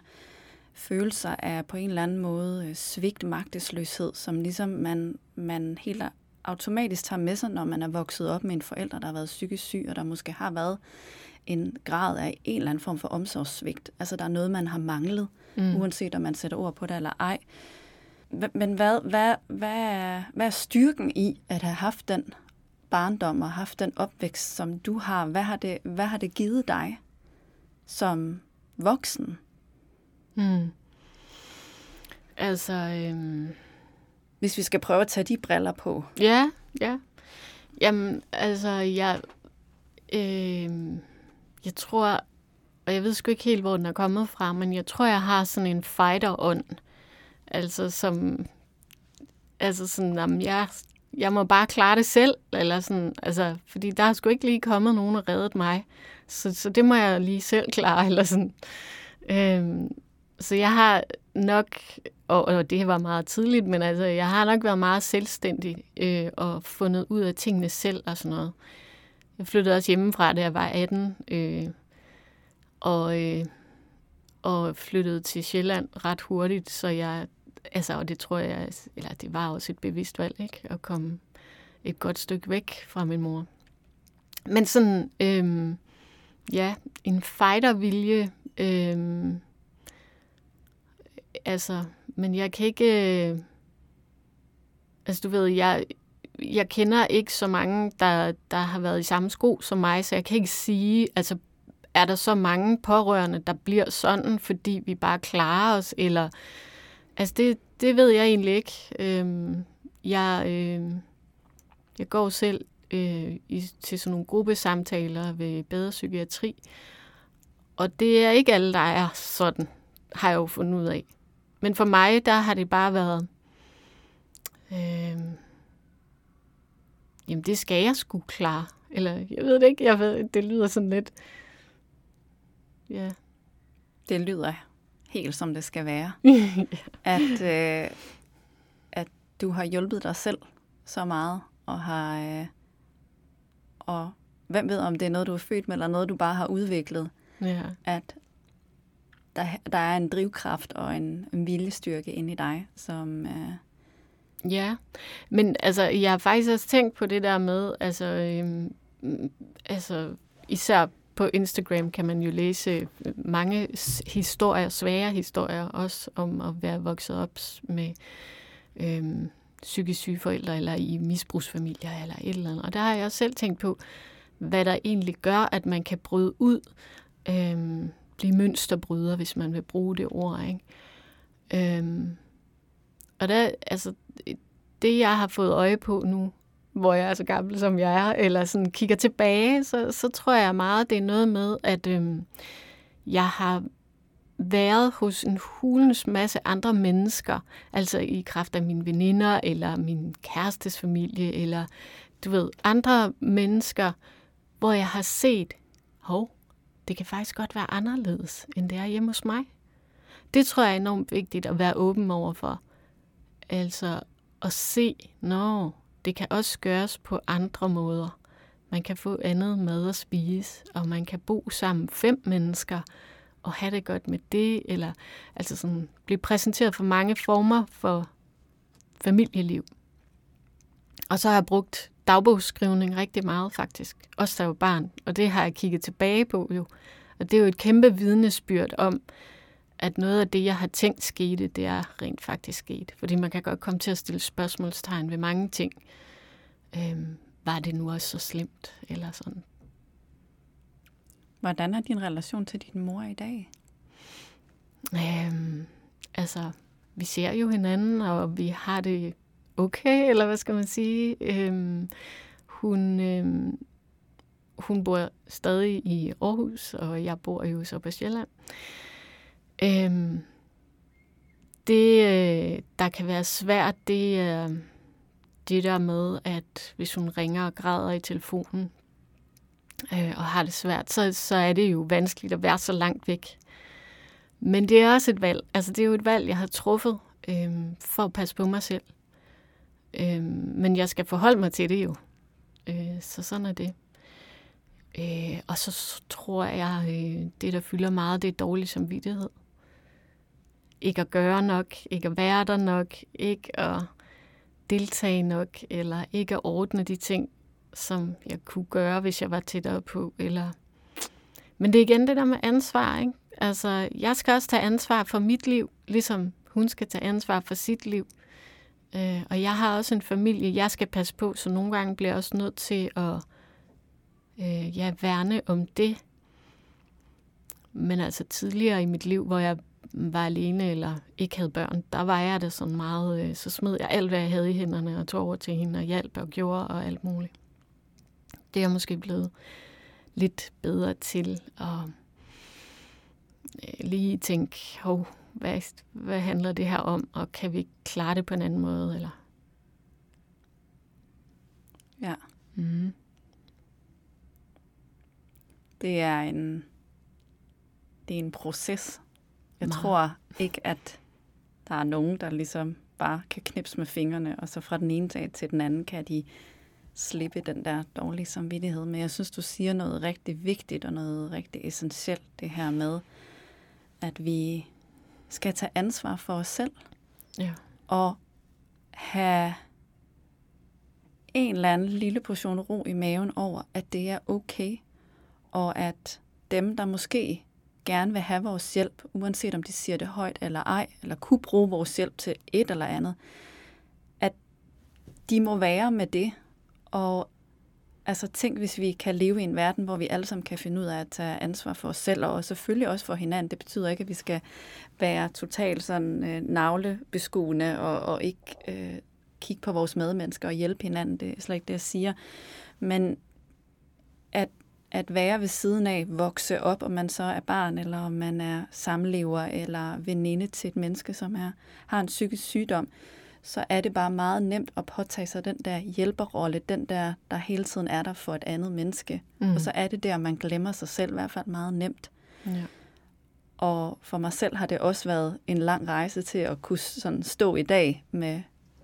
følelser af på en eller anden måde øh, svigt magtesløshed, som ligesom man, man helt automatisk tager med sig, når man er vokset op med en forælder, der har været psykisk syg, og der måske har været en grad af en eller anden form for omsorgssvigt. Altså der er noget, man har manglet, mm. uanset om man sætter ord på det eller ej. Men hvad, hvad, hvad, er, hvad er styrken i at have haft den barndom og haft den opvækst, som du har? Hvad har det, hvad har det givet dig som voksen? Hmm. Altså... Øhm... Hvis vi skal prøve at tage de briller på. Ja, ja. Jamen, altså, jeg... Øh, jeg tror... Og jeg ved sgu ikke helt, hvor den er kommet fra, men jeg tror, jeg har sådan en fighter-ånd. Altså, som... Altså sådan, jamen, jeg, jeg må bare klare det selv, eller sådan, altså, fordi der er sgu ikke lige kommet nogen og reddet mig. Så, så det må jeg lige selv klare, eller sådan. Øhm, så jeg har nok, og, og det var meget tidligt, men altså, jeg har nok været meget selvstændig øh, og fundet ud af tingene selv og sådan noget. Jeg flyttede også hjemmefra, da jeg var 18, øh, og, øh, og flyttede til Sjælland ret hurtigt, så jeg altså, og det tror jeg, eller det var også et bevidst valg, ikke? At komme et godt stykke væk fra min mor. Men sådan, øh, ja, en fightervilje, øh, altså, men jeg kan ikke, øh, altså du ved, jeg, jeg kender ikke så mange, der, der har været i samme sko som mig, så jeg kan ikke sige, altså, er der så mange pårørende, der bliver sådan, fordi vi bare klarer os, eller Altså, det, det ved jeg egentlig ikke. Øhm, jeg, øh, jeg går selv øh, i, til sådan nogle gruppesamtaler ved bedre psykiatri, og det er ikke alle, der er sådan, har jeg jo fundet ud af. Men for mig, der har det bare været, øh, jamen det skal jeg sgu klare. Eller jeg ved det ikke, jeg ved, det lyder sådan lidt, ja. Det lyder helt som det skal være. at, øh, at du har hjulpet dig selv så meget, og har øh, og hvem ved, om det er noget, du er født med, eller noget, du bare har udviklet. Ja. At der, der er en drivkraft og en, en viljestyrke inde i dig, som... Øh, Ja, men altså, jeg har faktisk også tænkt på det der med, altså, øhm, altså især på Instagram kan man jo læse øh, mange historier, svære historier, også om at være vokset op med øhm, psykisk syge forældre, eller i misbrugsfamilier, eller et eller andet. Og der har jeg også selv tænkt på, hvad der egentlig gør, at man kan bryde ud, øhm, blive mønsterbryder, hvis man vil bruge det ord. Ikke? Øhm, og der, altså, det jeg har fået øje på nu, hvor jeg er så gammel, som jeg er, eller sådan kigger tilbage, så, så tror jeg meget, det er noget med, at øhm, jeg har været hos en hulens masse andre mennesker, altså i kraft af mine veninder, eller min kærestes familie, eller du ved, andre mennesker, hvor jeg har set, hov, det kan faktisk godt være anderledes, end det er hjemme hos mig. Det tror jeg er enormt vigtigt at være åben over for. Altså at se, når det kan også gøres på andre måder. Man kan få andet mad at spise, og man kan bo sammen fem mennesker og have det godt med det, eller altså sådan, blive præsenteret for mange former for familieliv. Og så har jeg brugt dagbogsskrivning rigtig meget faktisk, også da jeg var barn, og det har jeg kigget tilbage på jo. Og det er jo et kæmpe vidnesbyrd om, at noget af det, jeg har tænkt skete, det er rent faktisk sket. Fordi man kan godt komme til at stille spørgsmålstegn ved mange ting. Øhm, var det nu også så slemt? Eller sådan. Hvordan er din relation til din mor i dag? Øhm, altså, vi ser jo hinanden, og vi har det okay, eller hvad skal man sige. Øhm, hun, øhm, hun bor stadig i Aarhus, og jeg bor jo så på Sjælland. Øhm, det, øh, der kan være svært, det er det der med, at hvis hun ringer og græder i telefonen, øh, og har det svært, så, så er det jo vanskeligt at være så langt væk. Men det er også et valg. Altså, det er jo et valg, jeg har truffet øh, for at passe på mig selv. Øh, men jeg skal forholde mig til det jo. Øh, så sådan er det. Øh, og så tror jeg, øh, det der fylder meget, det er dårlig samvittighed. Ikke at gøre nok, ikke at være der nok, ikke at deltage nok, eller ikke at ordne de ting, som jeg kunne gøre, hvis jeg var tættere på. Eller... Men det er igen det der med ansvar. Ikke? Altså, jeg skal også tage ansvar for mit liv, ligesom hun skal tage ansvar for sit liv. Øh, Øh, og jeg har også en familie, jeg skal passe på, så nogle gange bliver jeg også nødt til at øh, ja, værne om det. Men altså tidligere i mit liv, hvor jeg var alene eller ikke havde børn, der var jeg det sådan meget, øh, så smed jeg alt, hvad jeg havde i hænderne og tog over til hende og hjalp og gjorde og alt muligt. Det er jeg måske blevet lidt bedre til at øh, lige tænke, hov, hvad, hvad handler det her om, og kan vi klare det på en anden måde? Eller? Ja. Mm. Det er en det er en proces. Jeg Meget. tror ikke, at der er nogen, der ligesom bare kan knipse med fingrene, og så fra den ene dag til den anden kan de slippe den der dårlige samvittighed. Men jeg synes, du siger noget rigtig vigtigt og noget rigtig essentielt, det her med, at vi skal tage ansvar for os selv. Ja. Og have en eller anden lille portion ro i maven over, at det er okay, og at dem, der måske gerne vil have vores hjælp, uanset om de siger det højt eller ej, eller kunne bruge vores hjælp til et eller andet, at de må være med det, og altså tænk, hvis vi kan leve i en verden, hvor vi alle sammen kan finde ud af at tage ansvar for os selv, og selvfølgelig også for hinanden. Det betyder ikke, at vi skal være totalt sådan øh, navlebeskuende og, og ikke øh, kigge på vores medmennesker og hjælpe hinanden. Det er slet ikke det, jeg siger. Men at, at være ved siden af, vokse op, om man så er barn, eller om man er samlever, eller veninde til et menneske, som er, har en psykisk sygdom, så er det bare meget nemt at påtage sig den der hjælperrolle, den der, der hele tiden er der for et andet menneske. Mm. Og så er det der, man glemmer sig selv, i hvert fald meget nemt. Ja. Og for mig selv har det også været en lang rejse til at kunne sådan stå i dag med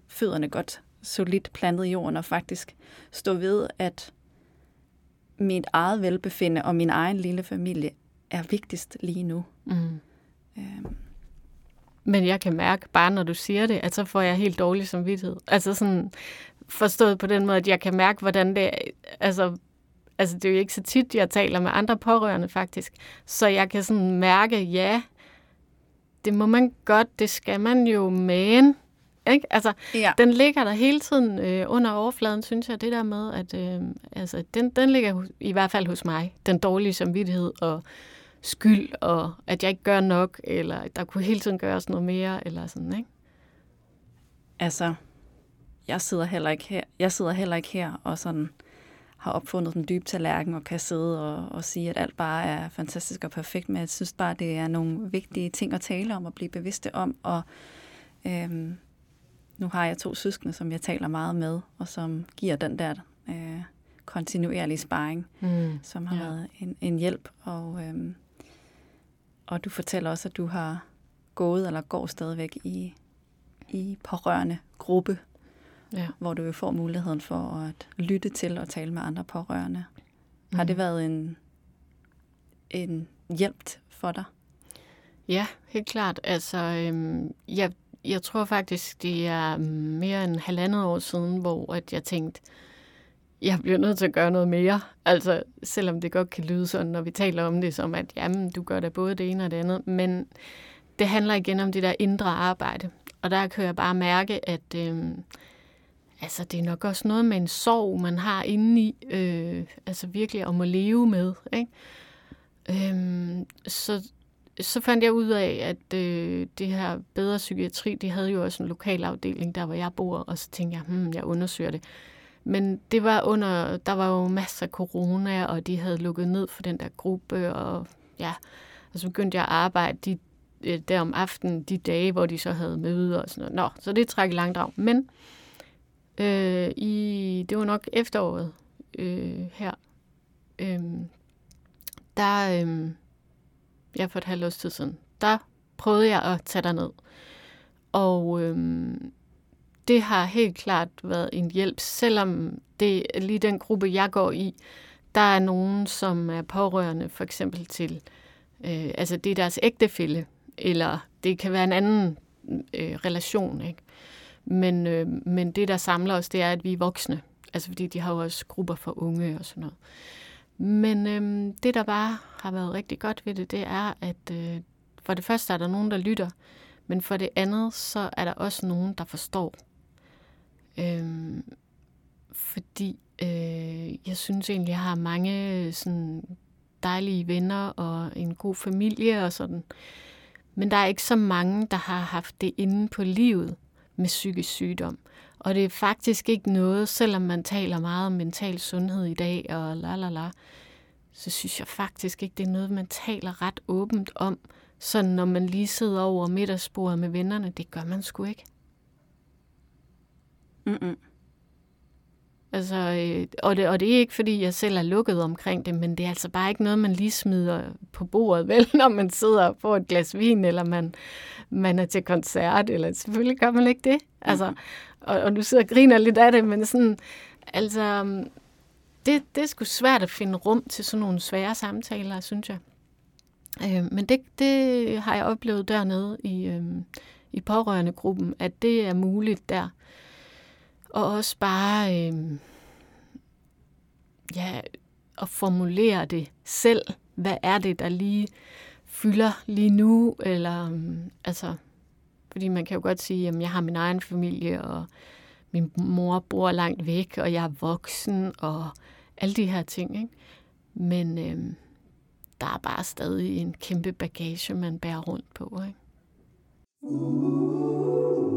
fødderne godt solidt plantet i jorden, og faktisk stå ved, at mit eget velbefinde og min egen lille familie er vigtigst lige nu. Mm. Øhm. Men jeg kan mærke, bare når du siger det, at så får jeg helt dårlig samvittighed. Altså sådan forstået på den måde, at jeg kan mærke, hvordan det altså altså det er jo ikke så tit, jeg taler med andre pårørende faktisk. Så jeg kan sådan mærke, ja, det må man godt, det skal man jo, men ikke? Altså, ja. den ligger der hele tiden øh, under overfladen, synes jeg, det der med, at øh, altså, den, den ligger i hvert fald hos mig, den dårlige samvittighed og skyld, og at jeg ikke gør nok, eller der kunne hele tiden gøres noget mere, eller sådan, ikke? Altså, jeg sidder heller ikke her, jeg sidder heller ikke her og sådan har opfundet den dybe tallerken og kan sidde og, og sige, at alt bare er fantastisk og perfekt, men jeg synes bare, det er nogle vigtige ting at tale om og blive bevidste om, og øhm, nu har jeg to søskende, som jeg taler meget med, og som giver den der øh, kontinuerlige sparring, mm, som har ja. været en, en hjælp. Og, øhm, og du fortæller også, at du har gået eller går stadigvæk i, i pårørende gruppe, ja. hvor du jo får muligheden for at lytte til og tale med andre pårørende. Mm. Har det mm. været en, en hjælp for dig? Ja, helt klart. Altså, øhm, jeg jeg tror faktisk, det er mere end halvandet år siden, hvor at jeg tænkte, jeg bliver nødt til at gøre noget mere. Altså, selvom det godt kan lyde sådan, når vi taler om det, som at jamen, du gør da både det ene og det andet. Men det handler igen om det der indre arbejde. Og der kan jeg bare mærke, at øh, altså, det er nok også noget med en sorg, man har indeni. Øh, altså virkelig om at leve med. Ikke? Øh, så, så fandt jeg ud af, at øh, det her bedre psykiatri, de havde jo også en lokal afdeling, der hvor jeg bor, og så tænkte jeg, hmm, jeg undersøger det. Men det var under, der var jo masser af corona, og de havde lukket ned for den der gruppe, og ja, og så begyndte jeg at arbejde de, øh, der om aftenen, de dage, hvor de så havde møder og sådan noget. Nå, så det trækker langt af. Men øh, i, det var nok efteråret øh, her, øh, der, øh, ja, for et halvt års tid siden, der prøvede jeg at tage ned. Og øh, det har helt klart været en hjælp, selvom det lige den gruppe, jeg går i, der er nogen, som er pårørende for eksempel til, øh, altså det er deres ægtefælle, eller det kan være en anden øh, relation, ikke? Men, øh, men det, der samler os, det er, at vi er voksne. Altså fordi de har jo også grupper for unge og sådan noget. Men øh, det, der bare har været rigtig godt ved det, det er, at øh, for det første er der nogen, der lytter, men for det andet, så er der også nogen, der forstår. Øhm, fordi øh, jeg synes egentlig, jeg har mange øh, sådan, dejlige venner og en god familie og sådan. Men der er ikke så mange, der har haft det inde på livet med psykisk sygdom. Og det er faktisk ikke noget, selvom man taler meget om mental sundhed i dag og la la la, så synes jeg faktisk ikke, det er noget, man taler ret åbent om. Sådan når man lige sidder over middagsbordet med vennerne, det gør man sgu ikke. Mm-mm. Altså, øh, og, det, og det er ikke, fordi jeg selv er lukket omkring det, men det er altså bare ikke noget, man lige smider på bordet, vel, når man sidder og får et glas vin, eller man, man er til koncert, eller selvfølgelig gør man ikke det. Altså, og, og du sidder og griner lidt af det, men sådan, altså, det, det er sgu svært at finde rum til sådan nogle svære samtaler, synes jeg. Øh, men det, det har jeg oplevet dernede i, øh, i pårørende-gruppen, at det er muligt der. Og også bare øh, ja, at formulere det selv. Hvad er det, der lige fylder lige nu? Eller, øh, altså, fordi man kan jo godt sige, at jeg har min egen familie, og min mor bor langt væk, og jeg er voksen, og alle de her ting. Ikke? Men øh, der er bare stadig en kæmpe bagage, man bærer rundt på. Ikke? Jeg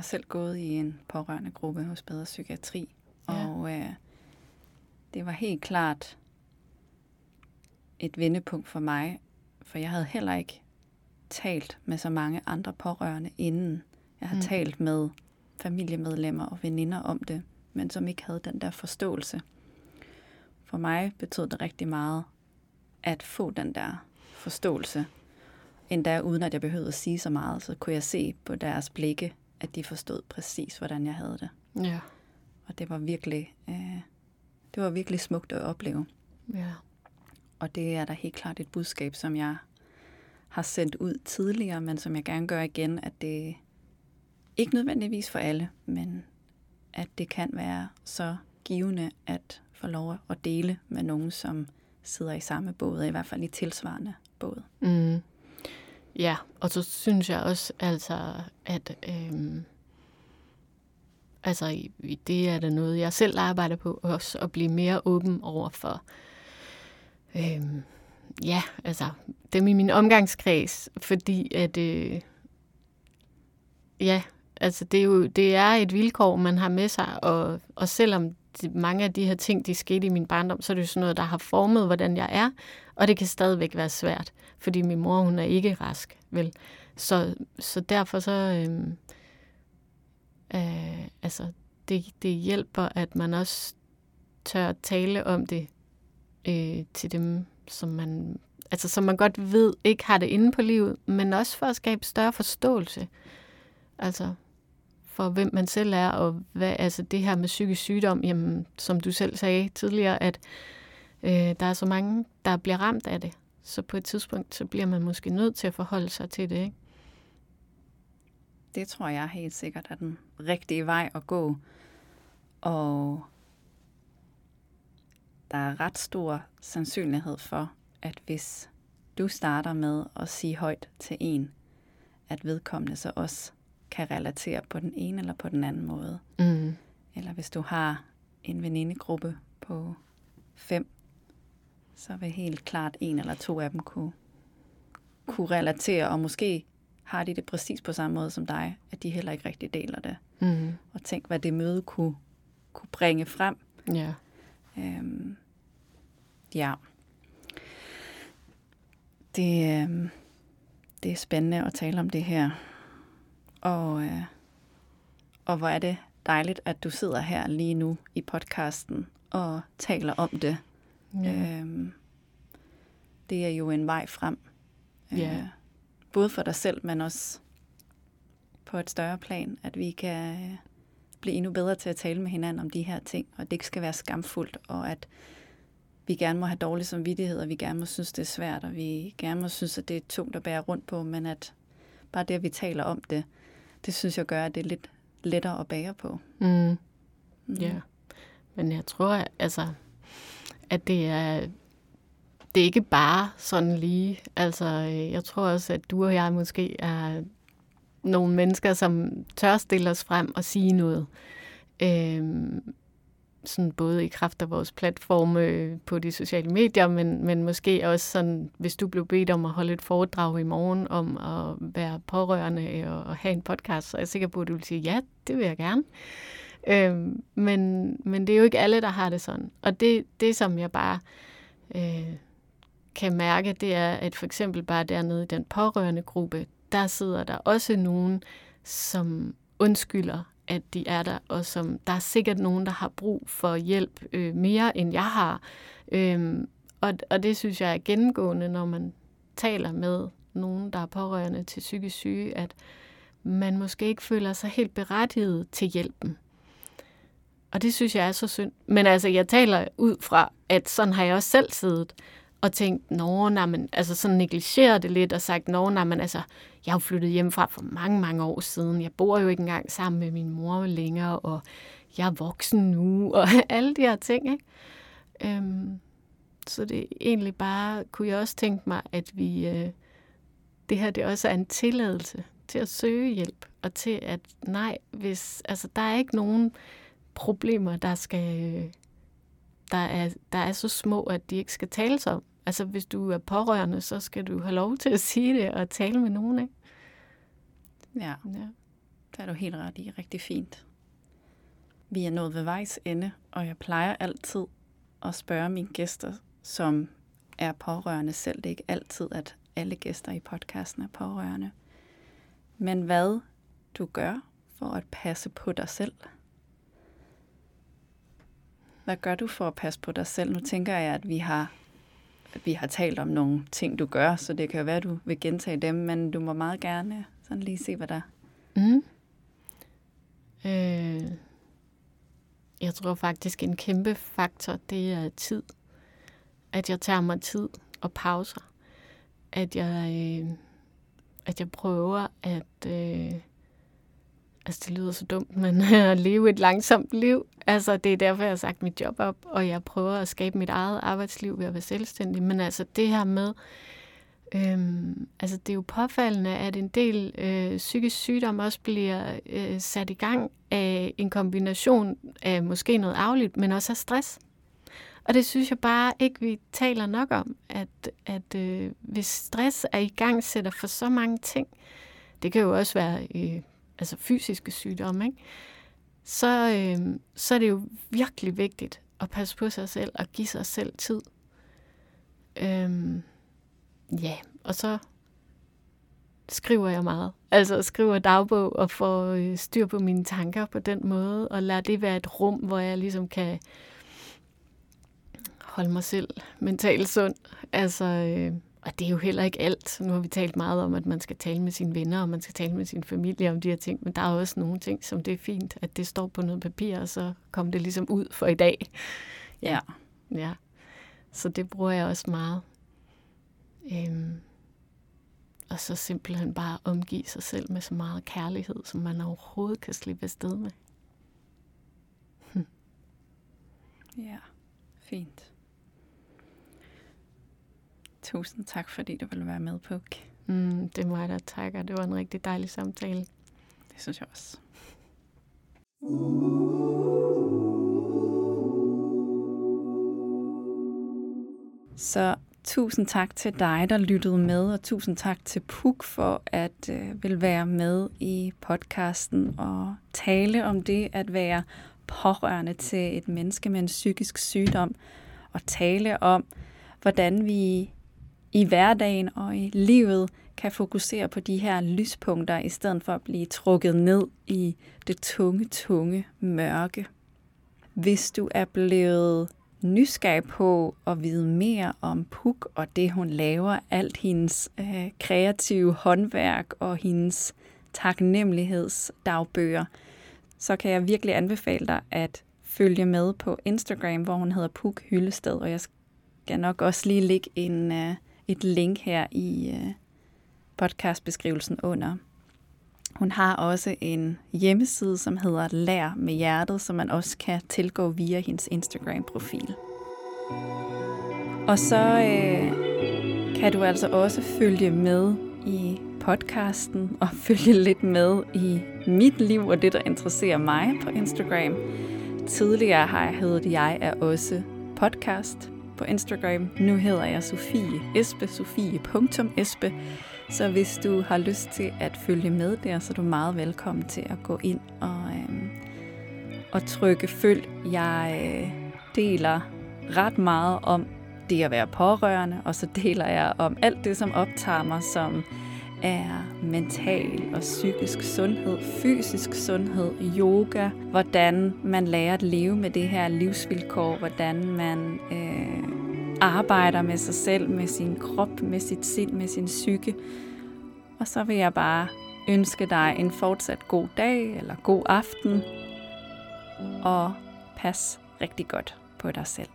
har selv gået i en pårørende gruppe hos Bedre Psykiatri, ja. og øh, det var helt klart et vendepunkt for mig, for jeg havde heller ikke talt med så mange andre pårørende inden. Jeg har mm. talt med familiemedlemmer og veninder om det, men som ikke havde den der forståelse. For mig betød det rigtig meget at få den der forståelse. Endda uden at jeg behøvede at sige så meget, så kunne jeg se på deres blikke, at de forstod præcis, hvordan jeg havde det. Ja. Og det var virkelig, øh, det var virkelig smukt at opleve. Ja. Og det er da helt klart et budskab, som jeg har sendt ud tidligere, men som jeg gerne gør igen, at det ikke nødvendigvis for alle, men at det kan være så givende at få lov at dele med nogen, som sidder i samme båd, i hvert fald i tilsvarende båd. Mm. Ja, og så synes jeg også, altså, at øhm, altså, det er da noget, jeg selv arbejder på, også at blive mere åben over for, øhm, ja, altså, dem i min omgangskreds, fordi at, øh, ja, Altså, det er jo det er et vilkår, man har med sig, og, og selvom mange af de her ting, de skete i min barndom, så er det jo sådan noget, der har formet, hvordan jeg er, og det kan stadigvæk være svært, fordi min mor, hun er ikke rask, vel? Så, så derfor så, Øh, øh, altså, det, det hjælper, at man også tør tale om det øh, til dem, som man, altså, som man godt ved ikke har det inde på livet, men også for at skabe større forståelse. Altså, for, hvem man selv er, og hvad, altså det her med psykisk sygdom, jamen, som du selv sagde tidligere, at øh, der er så mange, der bliver ramt af det. Så på et tidspunkt, så bliver man måske nødt til at forholde sig til det, ikke? Det tror jeg helt sikkert er den rigtige vej at gå. Og der er ret stor sandsynlighed for, at hvis du starter med at sige højt til en, at vedkommende så også kan relatere på den ene eller på den anden måde. Mm. Eller hvis du har en venindegruppe på fem, så vil helt klart en eller to af dem kunne, kunne relatere, og måske har de det præcis på samme måde som dig, at de heller ikke rigtig deler det. Mm. Og tænk, hvad det møde kunne, kunne bringe frem. Ja. Øhm, ja. Det, øhm, det er spændende at tale om det her. Og, øh, og hvor er det dejligt, at du sidder her lige nu i podcasten og taler om det. Ja. Øhm, det er jo en vej frem. Ja. Øh, både for dig selv, men også på et større plan, at vi kan øh, blive endnu bedre til at tale med hinanden om de her ting, og det ikke skal være skamfuldt, og at vi gerne må have dårlig samvittighed, og vi gerne må synes, det er svært, og vi gerne må synes, at det er tungt at bære rundt på, men at bare det, at vi taler om det, det synes jeg gør, at det er lidt lettere at bære på. Mm. Mm. Ja. Men jeg tror, altså, at det er, det er ikke bare sådan lige. Altså, øh, jeg tror også, at du og jeg måske er nogle mennesker, som tør stille os frem og sige noget. Øhm, sådan både i kraft af vores platforme øh, på de sociale medier, men, men måske også sådan, hvis du blev bedt om at holde et foredrag i morgen om at være pårørende og, og have en podcast, så er jeg sikker på, at du vil sige, ja, det vil jeg gerne. Øhm, men, men det er jo ikke alle, der har det sådan. Og det, det som jeg bare øh, kan mærke, det er, at for eksempel bare dernede i den pårørende gruppe, der sidder der også nogen, som undskylder, at de er der, og som der er sikkert nogen, der har brug for hjælp øh, mere, end jeg har. Øhm, og, og det synes jeg er gennemgående, når man taler med nogen, der er pårørende til psykisk syge, at man måske ikke føler sig helt berettiget til hjælpen. Og det synes jeg er så synd. Men altså, jeg taler ud fra, at sådan har jeg også selv siddet og tænkt, nå, nej, men, altså sådan negligeret det lidt og sagt, nå, nej, men altså, jeg har flyttet hjemmefra for mange, mange år siden. Jeg bor jo ikke engang sammen med min mor længere, og jeg er voksen nu, og alle de her ting, ikke? Øhm, så det er egentlig bare, kunne jeg også tænke mig, at vi, øh, det her, det også er en tilladelse til at søge hjælp, og til at, nej, hvis, altså, der er ikke nogen problemer, der skal, øh, der er, der er så små, at de ikke skal tales om. Altså, hvis du er pårørende, så skal du have lov til at sige det og tale med nogen, ikke? Ja, Ja. det er du helt ret i. Rigtig fint. Vi er nået ved vejs ende, og jeg plejer altid at spørge mine gæster, som er pårørende selv. Det er ikke altid, at alle gæster i podcasten er pårørende. Men hvad du gør for at passe på dig selv? Hvad gør du for at passe på dig selv? Nu tænker jeg, at vi har, vi har talt om nogle ting, du gør, så det kan jo være, at du vil gentage dem, men du må meget gerne sådan lige se, hvad der Mm. Øh, jeg tror faktisk, en kæmpe faktor, det er tid. At jeg tager mig tid og pauser. At jeg, øh, at jeg prøver at... Øh, altså, det lyder så dumt, men øh, at leve et langsomt liv. Altså, det er derfor, jeg har sagt mit job op, og jeg prøver at skabe mit eget arbejdsliv ved at være selvstændig. Men altså, det her med... Øhm, altså det er jo påfaldende, at en del øh, psykisk sygdom også bliver øh, sat i gang af en kombination af måske noget afligt, men også af stress. Og det synes jeg bare ikke, vi taler nok om, at, at øh, hvis stress er i gang, sætter for så mange ting, det kan jo også være øh, altså fysiske sygdomme, ikke? Så, øh, så er det jo virkelig vigtigt at passe på sig selv og give sig selv tid. Øhm, Ja, og så skriver jeg meget. Altså skriver dagbog og får øh, styr på mine tanker på den måde, og lader det være et rum, hvor jeg ligesom kan holde mig selv mentalt sund. Altså, øh, og det er jo heller ikke alt. Nu har vi talt meget om, at man skal tale med sine venner, og man skal tale med sin familie om de her ting, men der er også nogle ting, som det er fint, at det står på noget papir, og så kommer det ligesom ud for i dag. Ja. Ja, så det bruger jeg også meget. Øhm, og så simpelthen bare omgive sig selv med så meget kærlighed, som man overhovedet kan slippe afsted med. Ja, fint. Tusind tak, fordi du ville være med, på. Mm, det er mig, der takker. Det var en rigtig dejlig samtale. Det synes jeg også. Så tusind tak til dig, der lyttede med, og tusind tak til Puk for at øh, vil være med i podcasten og tale om det at være pårørende til et menneske med en psykisk sygdom, og tale om, hvordan vi i hverdagen og i livet kan fokusere på de her lyspunkter, i stedet for at blive trukket ned i det tunge, tunge mørke. Hvis du er blevet nysgerrig på at vide mere om Puk og det, hun laver, alt hendes øh, kreative håndværk og hendes taknemmelighedsdagbøger, så kan jeg virkelig anbefale dig at følge med på Instagram, hvor hun hedder Puk Hyllested, og jeg skal nok også lige lægge en, øh, et link her i uh, podcastbeskrivelsen under. Hun har også en hjemmeside, som hedder Lær med hjertet, som man også kan tilgå via hendes Instagram-profil. Og så øh, kan du altså også følge med i podcasten og følge lidt med i mit liv og det, der interesserer mig på Instagram. Tidligere har jeg heddet Jeg er også podcast på Instagram. Nu hedder jeg Sofie Espe, sofie.espe. Så hvis du har lyst til at følge med der, så er du meget velkommen til at gå ind og, øh, og trykke følg. Jeg øh, deler ret meget om det at være pårørende, og så deler jeg om alt det, som optager mig, som er mental og psykisk sundhed, fysisk sundhed, yoga, hvordan man lærer at leve med det her livsvilkår, hvordan man øh, arbejder med sig selv, med sin krop, med sit sind, med sin psyke. Og så vil jeg bare ønske dig en fortsat god dag eller god aften, og pas rigtig godt på dig selv.